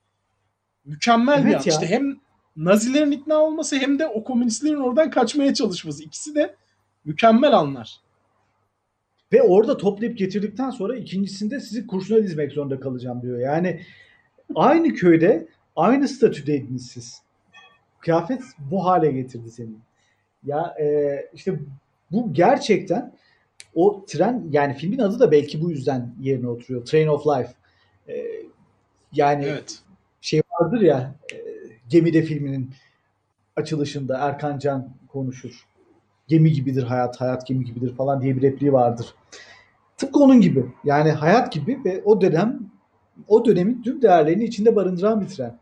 Mükemmel bir Evet an. ya. İşte hem Nazilerin ikna olması hem de o komünistlerin oradan kaçmaya çalışması. İkisi de mükemmel anlar. Ve orada toplayıp getirdikten sonra ikincisinde sizi kurşuna dizmek zorunda kalacağım diyor. Yani aynı köyde aynı statüdeydiniz siz. Kıyafet bu hale getirdi seni. Ya e, işte bu gerçekten o tren yani filmin adı da belki bu yüzden yerine oturuyor. Train of Life. E, yani Evet. şey vardır ya e, Gemide filminin açılışında Erkan Can konuşur. Gemi gibidir hayat, hayat gemi gibidir falan diye bir repliği vardır. Tıpkı onun gibi. Yani hayat gibi ve o dönem o dönemin tüm değerlerini içinde barındıran bir tren.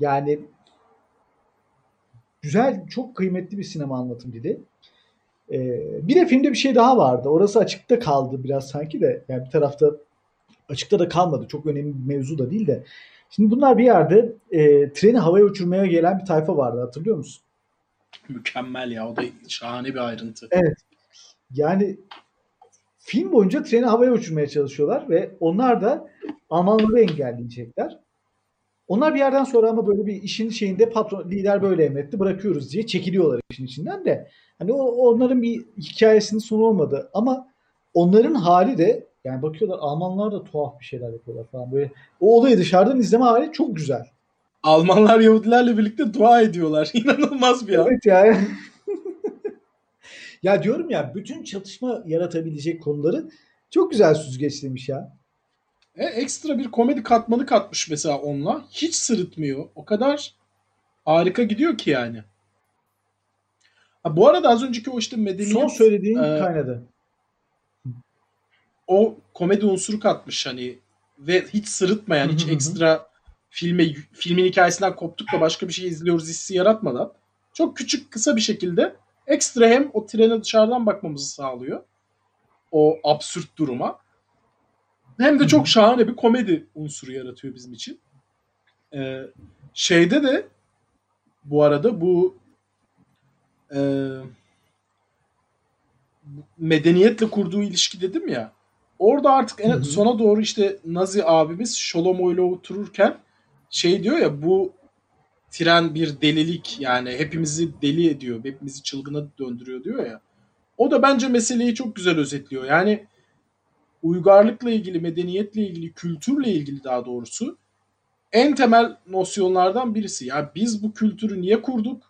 Yani güzel, çok kıymetli bir sinema anlatım dili. Ee, bir de filmde bir şey daha vardı. Orası açıkta kaldı biraz sanki de. Yani bir tarafta açıkta da kalmadı. Çok önemli bir mevzu da değil de. Şimdi bunlar bir yerde e, treni havaya uçurmaya gelen bir tayfa vardı hatırlıyor musun? Mükemmel ya. O da şahane bir ayrıntı. Yani film boyunca treni havaya uçurmaya çalışıyorlar ve onlar da Almanları engelleyecekler. Onlar bir yerden sonra ama böyle bir işin şeyinde patron lider böyle emretti bırakıyoruz diye çekiliyorlar işin içinden de. Hani o onların bir hikayesinin sonu olmadı ama onların hali de yani bakıyorlar Almanlar da tuhaf bir şeyler yapıyorlar falan böyle. O olayı dışarıdan izleme hali çok güzel. Almanlar Yahudilerle birlikte dua ediyorlar. İnanılmaz bir an. Evet ya. ya diyorum ya bütün çatışma yaratabilecek konuları çok güzel süzgeçlemiş ya. E, ekstra bir komedi katmanı katmış mesela onunla. Hiç sırıtmıyor. O kadar harika gidiyor ki yani. Ha, bu arada az önceki o işte medeniyet Son söylediğin e, kaynadı. O komedi unsuru katmış hani ve hiç sırıtmayan, hiç ekstra filme filmin hikayesinden koptuk da başka bir şey izliyoruz hissi yaratmadan çok küçük kısa bir şekilde ekstra hem o trene dışarıdan bakmamızı sağlıyor. O absürt duruma. Hem de çok şahane bir komedi unsuru yaratıyor bizim için. Ee, şeyde de bu arada bu e, medeniyetle kurduğu ilişki dedim ya. Orada artık en Hı hı. sona doğru işte Nazi abimiz Şolomo ile otururken şey diyor ya bu tren bir delilik yani hepimizi deli ediyor, hepimizi çılgına döndürüyor diyor ya. O da bence meseleyi çok güzel özetliyor. Yani uygarlıkla ilgili, medeniyetle ilgili, kültürle ilgili daha doğrusu en temel nosyonlardan birisi. Ya biz bu kültürü niye kurduk?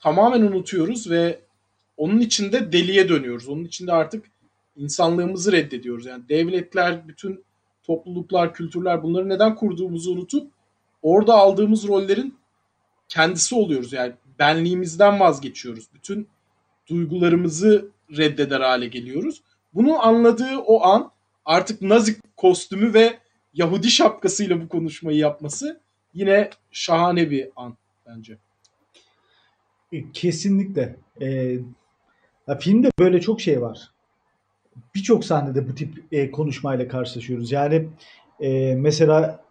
Tamamen unutuyoruz ve onun içinde deliye dönüyoruz. Onun içinde artık insanlığımızı reddediyoruz. Yani devletler, bütün topluluklar, kültürler bunları neden kurduğumuzu unutup orada aldığımız rollerin kendisi oluyoruz. Yani benliğimizden vazgeçiyoruz. Bütün duygularımızı reddeder hale geliyoruz. Bunu anladığı o an artık Nazi kostümü ve Yahudi şapkasıyla bu konuşmayı yapması yine şahane bir an bence. Kesinlikle. Ee, ya filmde böyle çok şey var. Birçok sahnede bu tip e, konuşmayla karşılaşıyoruz. Yani e, mesela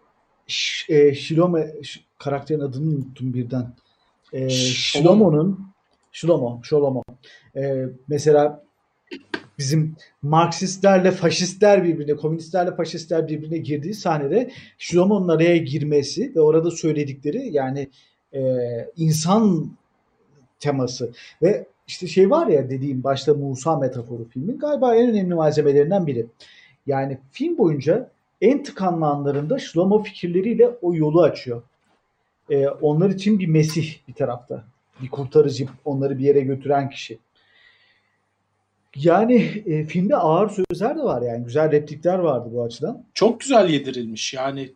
Ş- e, Shilome Ş- karakterin adını unuttum birden. E, Shlomo'nun Shlomo, Shlomo. E, mesela bizim Marksistlerle faşistler birbirine, komünistlerle faşistler birbirine girdiği sahnede Shlomo'nun araya girmesi ve orada söyledikleri yani e, insan teması ve işte şey var ya dediğim başta Musa metaforu filmin galiba en önemli malzemelerinden biri. Yani film boyunca en tıkanlı anlarında Shlomo fikirleriyle o yolu açıyor. e, onlar için bir mesih bir tarafta. Bir kurtarıcı, onları bir yere götüren kişi. Yani e, filmde ağır sözler de var yani. Güzel replikler vardı bu açıdan. Çok güzel yedirilmiş. Yani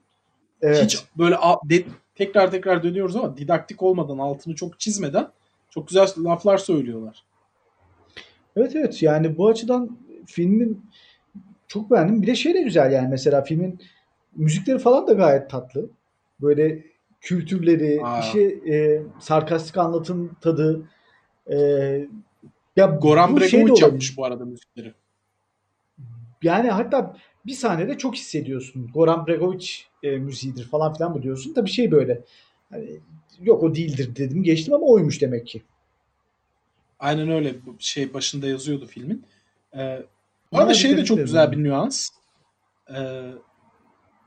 Evet. hiç böyle de- tekrar tekrar dönüyoruz ama didaktik olmadan, altını çok çizmeden çok güzel laflar söylüyorlar. Evet evet yani bu açıdan filmin çok beğendim. Bir de şey de güzel yani mesela filmin müzikleri falan da gayet tatlı. Böyle kültürleri, Aa. işe e, sarkastik anlatım tadı. E, ya Goran şey Bregovic olabilir. yapmış bu arada müzikleri. Yani hatta bir sahnede çok hissediyorsun. Goran Bregovic e, müziğidir falan filan bu diyorsun. Tabii şey böyle. Hani, yok o değildir dedim geçtim ama oymuş demek ki. Aynen öyle. Şey başında yazıyordu filmin. Ee, bu arada şey de çok güzel ben. bir nüans. Ee,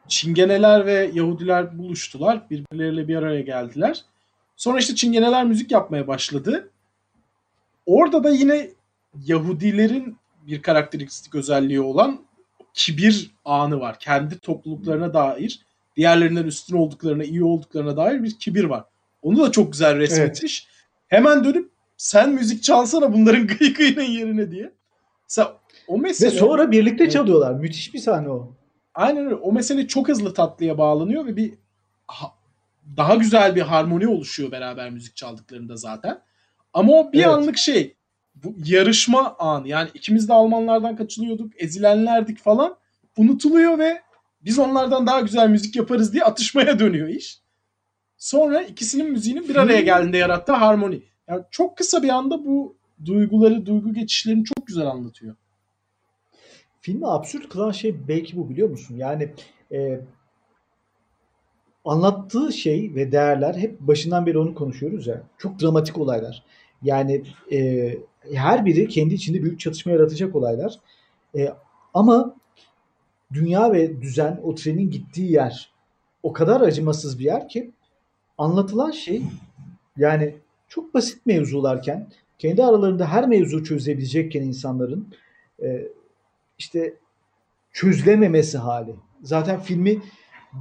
Çingeneler ve Yahudiler buluştular. Birbirleriyle bir araya geldiler. Sonra işte Çingeneler müzik yapmaya başladı. Orada da yine Yahudilerin bir karakteristik özelliği olan kibir anı var. Kendi topluluklarına dair, diğerlerinden üstün olduklarına, iyi olduklarına dair bir kibir var. Onu da çok güzel resmetmiş. Hemen dönüp sen müzik çalsana bunların gıy gıyının yerine diye. Sen o Ve mesele sonra birlikte Evet. çalıyorlar. Müthiş bir sahne o. aynen öyle. O mesele çok hızlı tatlıya bağlanıyor ve bir ha- daha güzel bir harmoni oluşuyor beraber müzik çaldıklarında zaten. Ama o bir Evet. anlık şey. Bu yarışma anı. Yani ikimiz de Almanlardan kaçılıyorduk, ezilenlerdik falan. Unutuluyor ve biz onlardan daha güzel müzik yaparız diye atışmaya dönüyor iş. Sonra ikisinin müziğinin bir araya Hmm. geldiğinde yarattığı harmoni. Yani çok kısa bir anda bu duyguları, duygu geçişlerini çok güzel anlatıyor. Filmi absürt kılan şey belki bu biliyor musun? Yani e, anlattığı şey ve değerler hep başından beri onu konuşuyoruz ya. Çok dramatik olaylar. Yani e, her biri kendi içinde büyük çatışma yaratacak olaylar. E, ama dünya ve düzen o trenin gittiği yer o kadar acımasız bir yer ki anlatılan şey yani çok basit mevzularken kendi aralarında her mevzu çözebilecekken insanların e, işte çözülememesi hali. Zaten filmi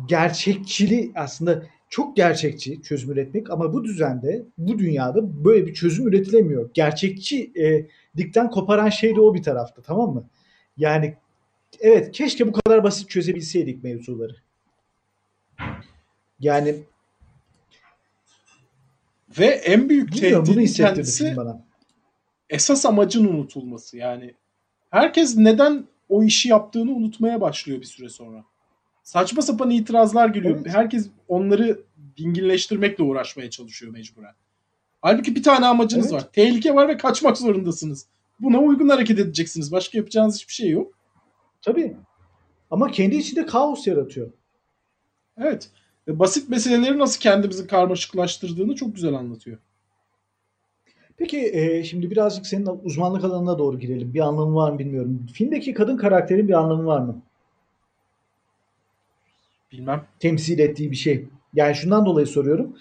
gerçekçili aslında çok gerçekçi çözüm üretmek ama bu düzende, bu dünyada böyle bir çözüm üretilemiyor. Gerçekçi e, dikten koparan şey de o bir tarafta tamam mı? Yani evet keşke bu kadar basit çözebilseydik mevzuları. Yani Ve en büyük hissettirdi kendisi bana. esas amacın unutulması. Yani herkes neden o işi yaptığını unutmaya başlıyor bir süre sonra. Saçma sapan itirazlar geliyor. Evet. Herkes onları dinginleştirmekle uğraşmaya çalışıyor mecburen. Halbuki bir tane amacınız Evet. var. Tehlike var ve kaçmak zorundasınız. Buna uygun hareket edeceksiniz. Başka yapacağınız hiçbir şey yok. Tabii. Ama kendi içinde kaos yaratıyor. Evet. Ve basit meseleleri nasıl kendimizi karmaşıklaştırdığını çok güzel anlatıyor. Peki e, şimdi birazcık senin uzmanlık alanına doğru girelim. Bir anlamı var mı bilmiyorum. Filmdeki kadın karakterin bir anlamı var mı? Bilmem. temsil ettiği bir şey. Yani şundan dolayı soruyorum.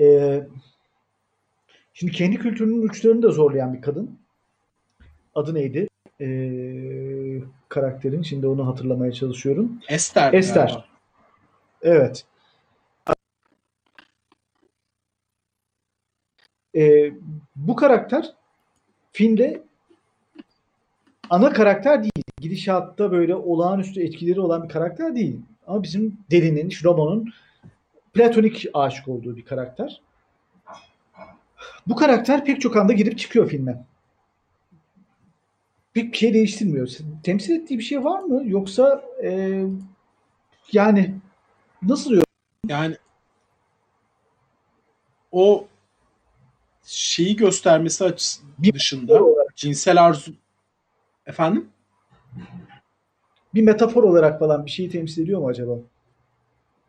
Ee, şimdi kendi kültürünün uçlarını da zorlayan bir kadın. Adı neydi? Ee, karakterin. Şimdi onu hatırlamaya çalışıyorum. Esther. Esther. galiba. Evet. Ee, bu karakter filmde ana karakter değil. Gidişatta böyle olağanüstü etkileri olan bir karakter değil. Ama bizim Deli'nin, Şromo'nun platonik aşık olduğu bir karakter. Bu karakter pek çok anda girip çıkıyor filme. Bir şey değiştirmiyor. Temsil ettiği bir şey var mı? Yoksa e, yani nasıl diyor? Yani o şeyi göstermesi açısı Bir- dışında cinsel arzu efendim Bir metafor olarak falan bir şeyi temsil ediyor mu acaba?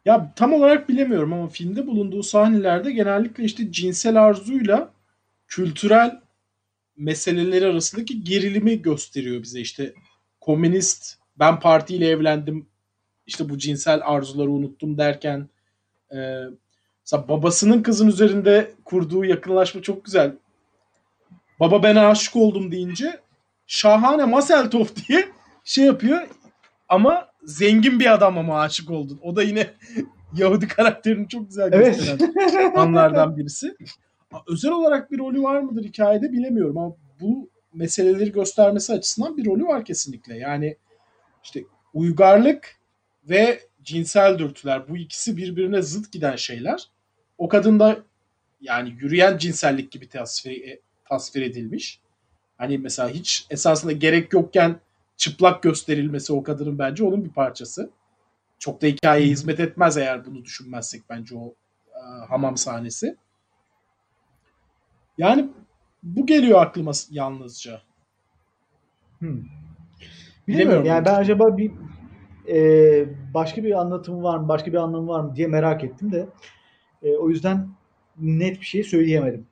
ya tam olarak bilemiyorum ama filmde bulunduğu sahnelerde genellikle işte cinsel arzuyla kültürel meseleleri arasındaki gerilimi gösteriyor bize işte komünist ben partiyle evlendim işte bu cinsel arzuları unuttum derken e, mesela babasının kızın üzerinde kurduğu yakınlaşma çok güzel. Baba ben aşık oldum deyince şahane Maseltof diye şey yapıyor ama zengin bir adam ama aşık oldun. O da yine Yahudi karakterini çok güzel Evet. gösteren anlardan birisi. Özel olarak bir rolü var mıdır hikayede bilemiyorum ama bu meseleleri göstermesi açısından bir rolü var kesinlikle. Yani işte uygarlık ve cinsel dürtüler bu ikisi birbirine zıt giden şeyler. O kadın da yani yürüyen cinsellik gibi tasvir, e, tasvir edilmiş. Hani mesela hiç esasında gerek yokken çıplak gösterilmesi o kadının bence onun bir parçası. Çok da hikayeye hizmet etmez eğer bunu düşünmezsek bence o e, hamam sahnesi. Yani bu geliyor aklıma yalnızca. Hmm. Bilemiyorum. Yani ben acaba bir e, başka bir anlatımı var mı, başka bir anlamı var mı diye merak ettim de e, o yüzden net bir şey söyleyemedim.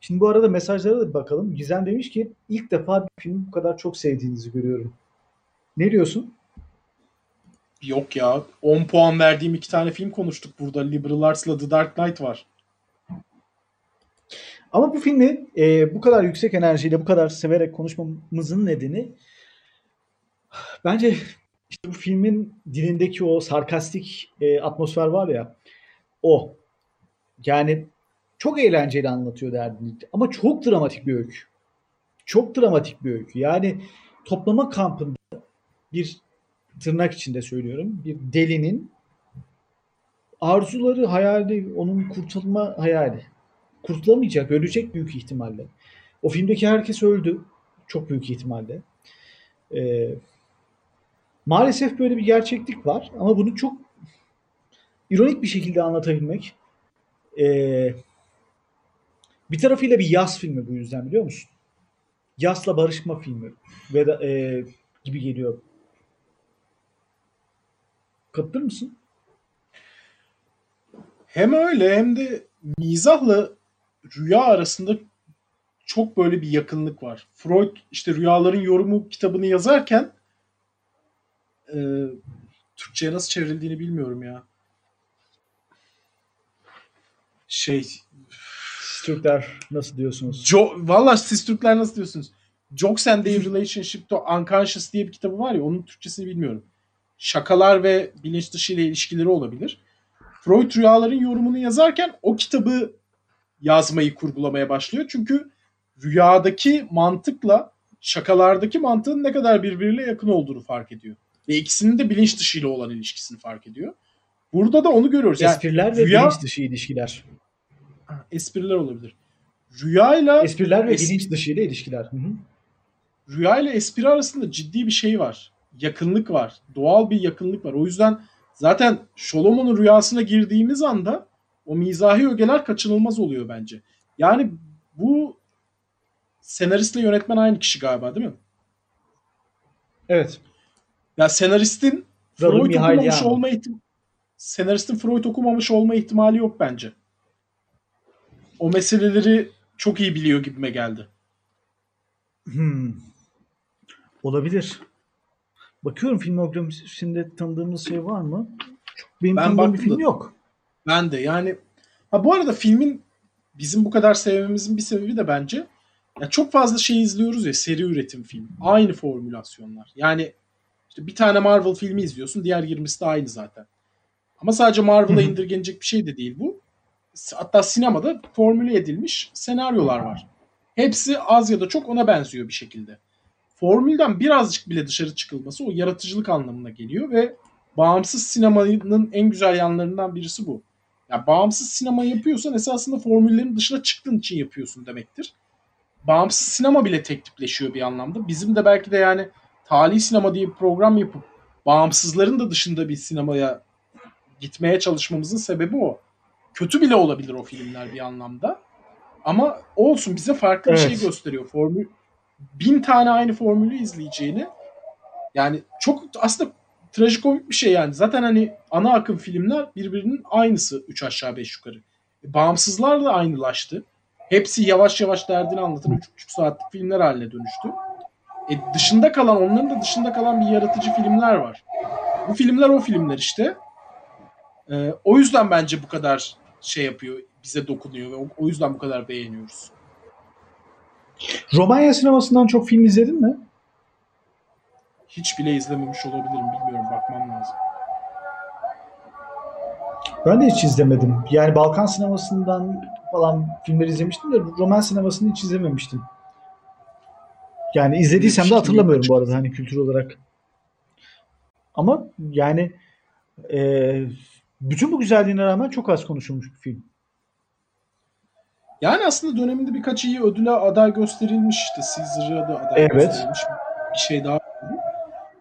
Şimdi bu arada mesajlara da bir bakalım. Gizem demiş ki ilk defa bir filmi bu kadar çok sevdiğinizi görüyorum. Ne diyorsun? Yok ya 10 puan verdiğim iki tane film konuştuk burada. Liberal Arts'la The Dark Knight var. Ama bu filmi e, bu kadar yüksek enerjiyle bu kadar severek konuşmamızın nedeni bence işte bu filmin dilindeki o sarkastik e, atmosfer var ya o. Yani çok eğlenceli anlatıyor derdini ama çok dramatik bir öykü. Çok dramatik bir öykü. Yani toplama kampında bir tırnak içinde söylüyorum bir delinin arzuları, hayali, onun kurtulma hayali kurtulamayacak, ölecek büyük ihtimalle. O filmdeki herkes öldü. Çok büyük ihtimalle. Ee, maalesef böyle bir gerçeklik var ama bunu çok ironik bir şekilde anlatabilmek ee, bir tarafıyla bir yaz filmi bu yüzden biliyor musun? Yasla barışma filmi ve da, ee, gibi geliyor. Katılır mısın? Hem öyle hem de mizahla rüya arasında çok böyle bir yakınlık var. Freud işte Rüyaların Yorumu kitabını yazarken e, Türkçe'ye nasıl çevrildiğini bilmiyorum ya. Şey Türkler nasıl diyorsunuz? Jo Valla siz Türkler nasıl diyorsunuz? Jokes and Their Relationship to Unconscious diye bir kitabı var ya onun Türkçesini bilmiyorum. Şakalar ve bilinç dışı ile ilişkileri olabilir. Freud rüyaların yorumunu yazarken o kitabı yazmayı kurgulamaya başlıyor. Çünkü rüyadaki mantıkla şakalardaki mantığın ne kadar birbiriyle yakın olduğunu fark ediyor. Ve ikisinin de bilinç dışıyla olan ilişkisini fark ediyor. Burada da onu görüyoruz. Yani Espriler ve rüya- bilinç dışı ilişkiler. espriler olabilir. Rüyayla Espriler ve Es- bilinç dışı ile ilişkiler. Hı hı. rüya ile espri arasında ciddi bir şey var. Yakınlık var. Doğal bir yakınlık var. O yüzden zaten Solomon'un rüyasına girdiğimiz anda o mizahi ögeler kaçınılmaz oluyor bence. Yani bu senaristle yönetmen aynı kişi galiba değil mi? Evet. Ya senaristin Radim Freud okumamış Mihailyano. olma ihtim senaristin Freud okumamış olma ihtimali yok bence. O meseleleri çok iyi biliyor gibime geldi. Hmm. Olabilir. Bakıyorum filmografisinde tanıdığımız şey var mı? Benim Ben tanıdığım bir baktım film da- yok. Ben de yani ha bu arada filmin bizim bu kadar sevmemizin bir sebebi de bence ya çok fazla şey izliyoruz ya seri üretim film. Aynı formülasyonlar. Yani işte bir tane Marvel filmi izliyorsun, diğer 20'si de aynı zaten. Ama sadece Marvel'a indirgenecek bir şey de değil bu. Hatta sinemada formüle edilmiş senaryolar var. Hepsi az ya da çok ona benziyor bir şekilde. Formülden birazcık bile dışarı çıkılması o yaratıcılık anlamına geliyor ve bağımsız sinemanın en güzel yanlarından birisi bu. Ya bağımsız sinema yapıyorsan esasında formüllerin dışına çıktığın için yapıyorsun demektir. Bağımsız sinema bile tek tipleşiyor bir anlamda. Bizim de belki de yani tali sinema diye bir program yapıp bağımsızların da dışında bir sinemaya gitmeye çalışmamızın sebebi o. Kötü bile olabilir o filmler bir anlamda. Ama olsun bize farklı bir Evet. şey gösteriyor. Formül bin tane aynı formülü izleyeceğini yani çok aslında trajikomik bir şey yani. Zaten hani ana akım filmler birbirinin aynısı 3 aşağı 5 yukarı. E, Bağımsızlar da aynılaştı. Hepsi yavaş yavaş derdini anlatan 3,5 saatlik filmler haline dönüştü. E dışında kalan, onların da dışında kalan bir yaratıcı filmler var. Bu filmler o filmler işte. E, o yüzden bence bu kadar şey yapıyor, bize dokunuyor ve o, yüzden bu kadar beğeniyoruz. Romanya sinemasından çok film izledin mi? Hiç bile izlememiş olabilirim bilmiyorum bakmam lazım. Ben de hiç izlemedim. Yani Balkan sinemasından falan filmleri izlemiştim de roman sinemasını hiç izlememiştim. Yani izlediysem de hatırlamıyorum bu arada hani kültür olarak. Ama yani e, bütün bu güzelliğine rağmen çok az konuşulmuş bir film. Yani aslında döneminde birkaç iyi ödüle aday gösterilmiş işte Caesar'a da aday Evet. gösterilmiş. Bir şey daha.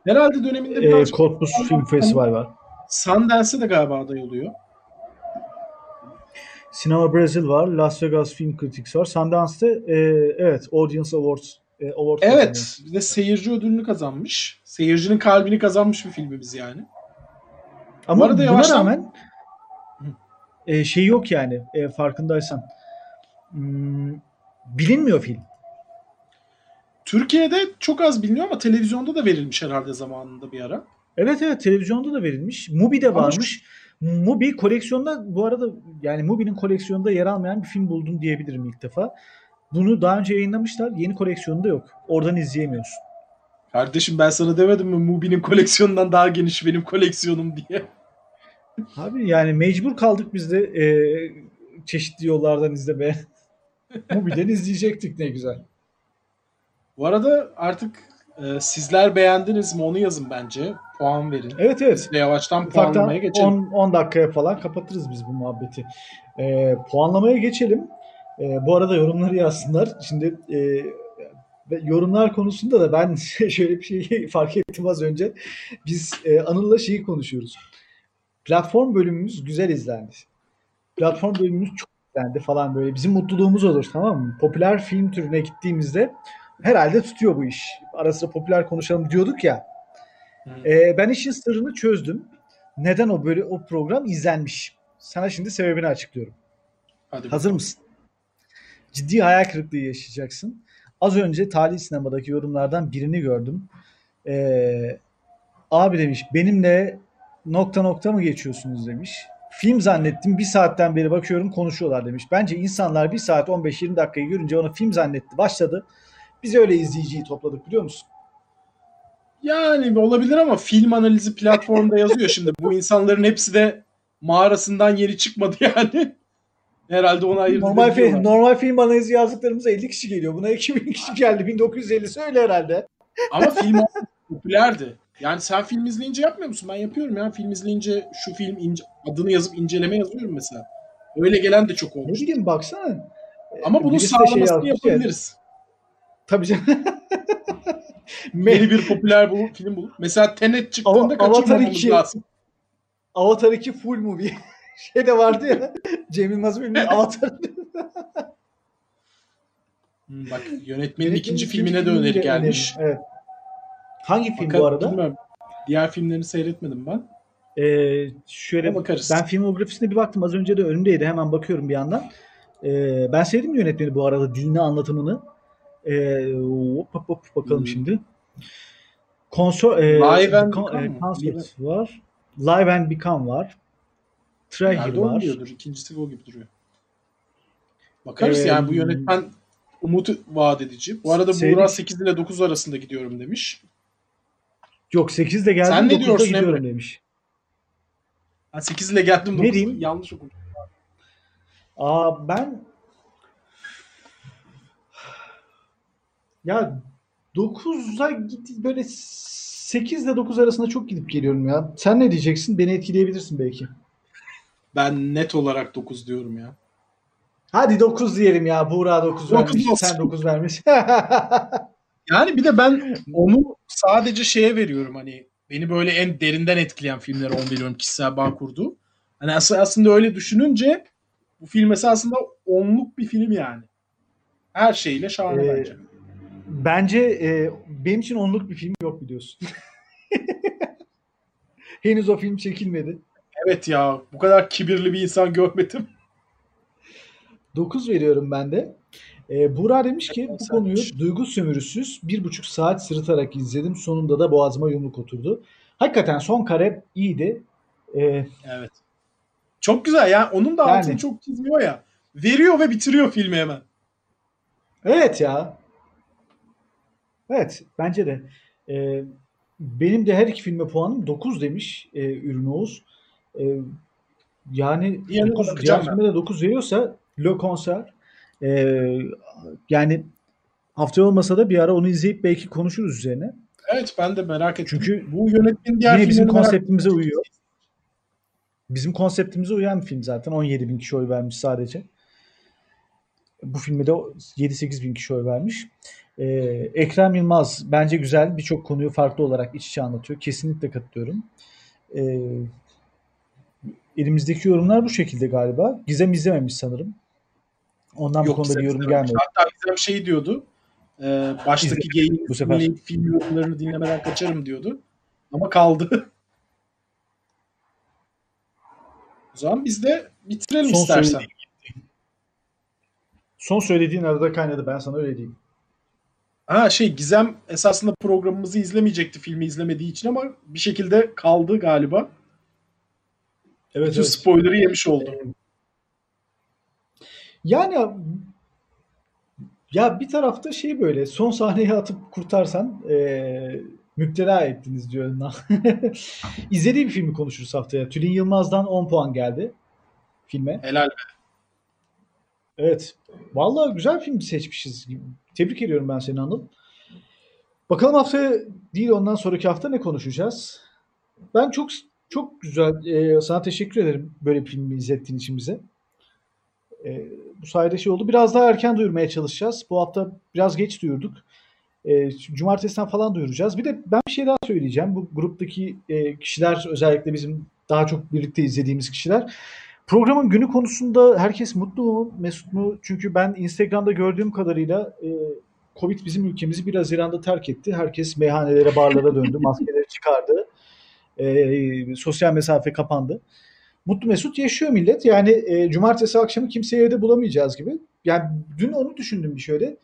Herhalde döneminde E, biraz Cottbus Film Festival var. Sundance'e de galiba aday oluyor. Sinema Brazil var. Las Vegas Film Critics var. Sundance'te e, evet Audience Awards e, Award. Evet. Bir de seyirci ödülünü kazanmış. Seyircinin kalbini kazanmış bir filmimiz yani. Ama Bu arada buna yavaştan- rağmen e, şey yok yani e, farkındaysan. Hmm, bilinmiyor film. Türkiye'de çok az biliniyor ama televizyonda da verilmiş herhalde zamanında bir ara. Evet evet televizyonda da verilmiş. Mubi'de Ama varmış. Mubi koleksiyonda bu arada yani Mubi'nin koleksiyonunda yer almayan bir film buldum diyebilirim ilk defa. Bunu daha önce yayınlamışlar. Yeni koleksiyonda yok. Oradan izleyemiyorsun. Kardeşim ben sana demedim mi Mubi'nin koleksiyonundan daha geniş benim koleksiyonum diye. Abi yani mecbur kaldık biz de e, çeşitli yollardan izlemeye. Mubi'den izleyecektik ne güzel. Bu arada artık e, sizler beğendiniz mi onu yazın bence. Puan verin. Evet evet. Ve yavaştan Ufaktan puanlamaya geçelim. 10, 10 dakikaya falan kapatırız biz bu muhabbeti. Ee, puanlamaya geçelim. Ee, bu arada yorumları yazsınlar. Şimdi e, yorumlar konusunda da ben şöyle bir şey fark ettim az önce. Biz e, Anıl'la şeyi konuşuyoruz. Platform bölümümüz güzel izlendi. Platform bölümümüz çok izlendi falan böyle. Bizim mutluluğumuz olur tamam mı? Popüler film türüne gittiğimizde herhalde tutuyor bu iş. Ara sıra popüler konuşalım diyorduk ya. Ee, ben işin sırrını çözdüm. Neden o böyle o program izlenmiş? Sana şimdi sebebini açıklıyorum. Hadi Hazır mısın? Ciddi hayal kırıklığı yaşayacaksın. Az önce Talih Sinema'daki yorumlardan birini gördüm. Ee, abi demiş benimle nokta nokta mı geçiyorsunuz demiş. Film zannettim bir saatten beri bakıyorum konuşuyorlar demiş. Bence insanlar bir saat 15-20 dakikayı görünce onu film zannetti başladı. Biz öyle izleyiciyi topladık biliyor musun? Yani olabilir ama film analizi platformda yazıyor şimdi. Bu insanların hepsi de mağarasından yeni çıkmadı yani. Herhalde onu ayırt Normal film, normal film analizi yazdıklarımıza 50 kişi geliyor. Buna 2000 kişi geldi. 1950 söyle herhalde. Ama film popülerdi. Yani sen film izleyince yapmıyor musun? Ben yapıyorum ya. Film izleyince şu film ince, adını yazıp inceleme yazıyorum mesela. Öyle gelen de çok Ne olmuş. bileyim baksana. Ama Birisi de şey sağlamasını ya. yapabiliriz. Tabii canım. Yeni bir popüler bu film bulup. Mesela Tenet çıktığında kaçırmamamız 2 lazım. Avatar 2 full movie. şey de vardı ya. Cem Yılmaz filmi Avatar. Hmm, bak yönetmenin ikinci filmine de öneri gelmiş. Evet. Hangi film Bakalım, bu arada? bilmiyorum. Diğer filmlerini seyretmedim ben. Ee, şöyle Ama bakarız. ben filmografisine bir baktım. Az önce de önümdeydi. Hemen bakıyorum bir yandan. Ee, ben sevdim yönetmeni bu arada. Dilini anlatımını. Ee, hop hop hop bakalım Hmm. şimdi. Konsol, e, Live and kon- Become e? Concert var. Live and Become var. O var. diyordur. İkincisi o gibi duruyor. Bakarız Ee, yani bu yönetmen umut vaat edici. Bu arada Seyret- Buğra 8 ile 9 arasında gidiyorum demiş. Yok 8'de geldim. Sen ne 9'da diyorsun gidiyorum Emre? demiş. Ha 8 ile geldim Ne 9 diyeyim? yanlış okudum. Aa ben ya 9'a git böyle 8 ile 9 arasında çok gidip geliyorum ya. Sen ne diyeceksin? Beni etkileyebilirsin belki. Ben net olarak 9 diyorum ya. Hadi 9 diyelim ya. Buğra 9 Dokuz vermiş. olsun. Sen 9 vermiş. Yani bir de ben onu sadece şeye veriyorum hani beni böyle en derinden etkileyen filmlere 10 veriyorum kişisel bağ kurduğu. Hani as- aslında öyle düşününce bu film esasında onluk bir film yani. Her şeyle şahane Ee, bence. Bence e, benim için onluk bir film yok biliyorsun. Henüz o film çekilmedi. Evet ya bu kadar kibirli bir insan görmedim. 9 veriyorum ben de. Ee, Buğra demiş ki bu konuyu duygu sömürüsüz bir buçuk saat sırıtarak izledim. Sonunda da boğazıma yumruk oturdu. Hakikaten son kare iyiydi. Ee, Evet. Çok güzel ya. Onun da Yani. altını çok çizmiyor ya. Veriyor ve bitiriyor filmi hemen. evet ya. Evet bence de. Ee, benim de her iki filme puanım 9 demiş e, Ürün Oğuz. Ee, Yani yana 9, bakacağım diğer filme de 9 veriyorsa Le Concert ee, yani hafta olmasa da bir ara onu izleyip belki konuşuruz üzerine. Evet ben de merak ettim. Çünkü bu yönetmenin diğer Yine bizim filmlerini merak konseptimize uyuyor. Bizim konseptimize uyan bir film zaten. 17 bin kişi oy vermiş sadece. Bu filme de 7-8 bin kişi oy vermiş. Ee, Ekrem Yılmaz bence güzel. Birçok konuyu farklı olarak iç içe anlatıyor. Kesinlikle katılıyorum. Ee, elimizdeki yorumlar bu şekilde galiba. Gizem izlememiş sanırım. Ondan bu Yok, konuda bir yorum gelmedi. Hatta Gizem şey diyordu. E, baştaki geyiğin bu sefer. film, film yorumlarını dinlemeden kaçarım diyordu. Ama kaldı. o zaman biz de bitirelim Son istersen. söylediğin Son söylediğin arada kaynadı. Ben sana öyle diyeyim. Ha şey Gizem esasında programımızı izlemeyecekti filmi izlemediği için ama bir şekilde kaldı galiba. Evet, Bütün evet. spoiler'ı yemiş oldu. Yani ya bir tarafta şey böyle son sahneyi atıp kurtarsan eee müptela ettiniz diyor. İzlediği bir filmi konuşuruz haftaya. Tülin Yılmaz'dan 10 puan geldi filme. Helal be. Evet. Vallahi güzel film seçmişiz. Tebrik ediyorum ben seni Anıl. Bakalım haftaya değil ondan sonraki hafta ne konuşacağız? Ben çok çok güzel e, sana teşekkür ederim böyle bir filmi izlettiğin için bize. E, bu sayede şey oldu. Biraz daha erken duyurmaya çalışacağız. Bu hafta biraz geç duyurduk. E, cumartesiden falan duyuracağız. Bir de ben bir şey daha söyleyeceğim. Bu gruptaki e, kişiler özellikle bizim daha çok birlikte izlediğimiz kişiler Programın günü konusunda herkes mutlu mu, mesut mu? Çünkü ben Instagram'da gördüğüm kadarıyla e, Covid bizim ülkemizi 1 Haziran'da terk etti. Herkes meyhanelere, barlara döndü, maskeleri çıkardı, e, sosyal mesafe kapandı. Mutlu mesut yaşıyor millet. Yani e, cumartesi akşamı kimseyi evde bulamayacağız gibi. Yani dün onu düşündüm bir şöyle.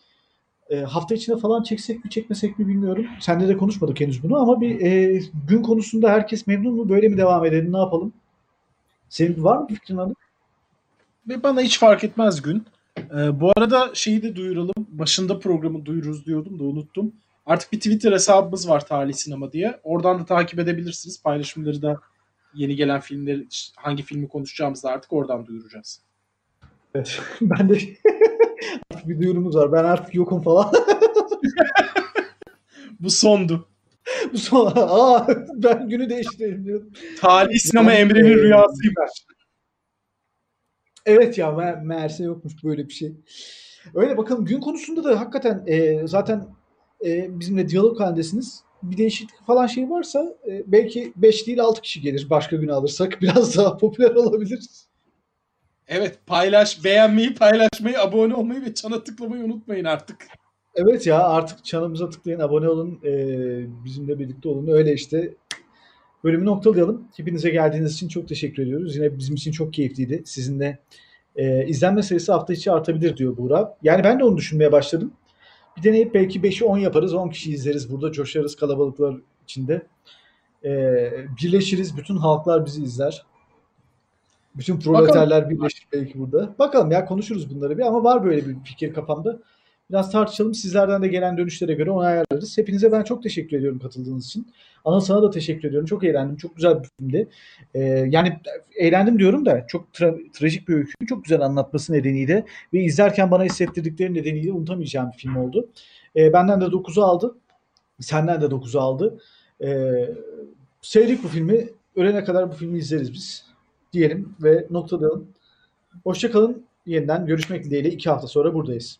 E, hafta içinde falan çeksek mi çekmesek mi bilmiyorum. Seninle de konuşmadık henüz bunu ama bir e, gün konusunda herkes memnun mu? Böyle mi devam edelim? Ne yapalım? Senin var mı fikrin Anıl? Ve bana hiç fark etmez gün. Ee, bu arada şeyi de duyuralım. Başında programı duyururuz diyordum da unuttum. Artık bir Twitter hesabımız var Tarih Sinema diye. Oradan da takip edebilirsiniz. Paylaşımları da yeni gelen filmleri, hangi filmi konuşacağımızı da artık oradan duyuracağız. Evet. ben de artık bir duyurumuz var. Ben artık yokum falan. Bu sondu. Bu son. Aa ben günü değiştireyim diyordum. Talih Sinema Emre'nin rüyasıymış. Evet ya me- meğerse yokmuş böyle bir şey. Öyle bakalım gün konusunda da hakikaten e, zaten e, bizimle diyalog halindesiniz. Bir değişiklik falan şey varsa e, belki 5 değil 6 kişi gelir başka gün alırsak. Biraz daha popüler olabiliriz. Evet paylaş, beğenmeyi, paylaşmayı, abone olmayı ve çana tıklamayı unutmayın artık. Evet ya artık çanımıza tıklayın, abone olun, e, bizimle birlikte olun. Öyle işte bölümü noktalayalım. Hepinize geldiğiniz için çok teşekkür ediyoruz. Yine bizim için çok keyifliydi. Sizinle e, izlenme sayısı hafta içi artabilir diyor Buğra. Yani ben de onu düşünmeye başladım. Bir deneyip belki 5'i 10 yaparız, 10 kişi izleriz. Burada coşarız kalabalıklar içinde. E, birleşiriz, bütün halklar bizi izler. Bütün proleterler birleşir belki burada. Bakalım ya konuşuruz bunları bir ama var böyle bir fikir kafamda. Biraz tartışalım. Sizlerden de gelen dönüşlere göre onu ayarlarız. Hepinize ben çok teşekkür ediyorum katıldığınız için. Anıl sana da teşekkür ediyorum. Çok eğlendim. Çok güzel bir filmdi. Ee, yani eğlendim diyorum da çok tra- trajik bir öyküyü çok güzel anlatması nedeniyle ve izlerken bana hissettirdikleri nedeniyle unutamayacağım bir film oldu. Ee, benden de 9'u aldı. Senden de 9'u aldı. Ee, sevdik bu filmi. Ölene kadar bu filmi izleriz biz. Diyelim ve noktalayalım. Hoşçakalın. Yeniden görüşmek dileğiyle iki hafta sonra buradayız.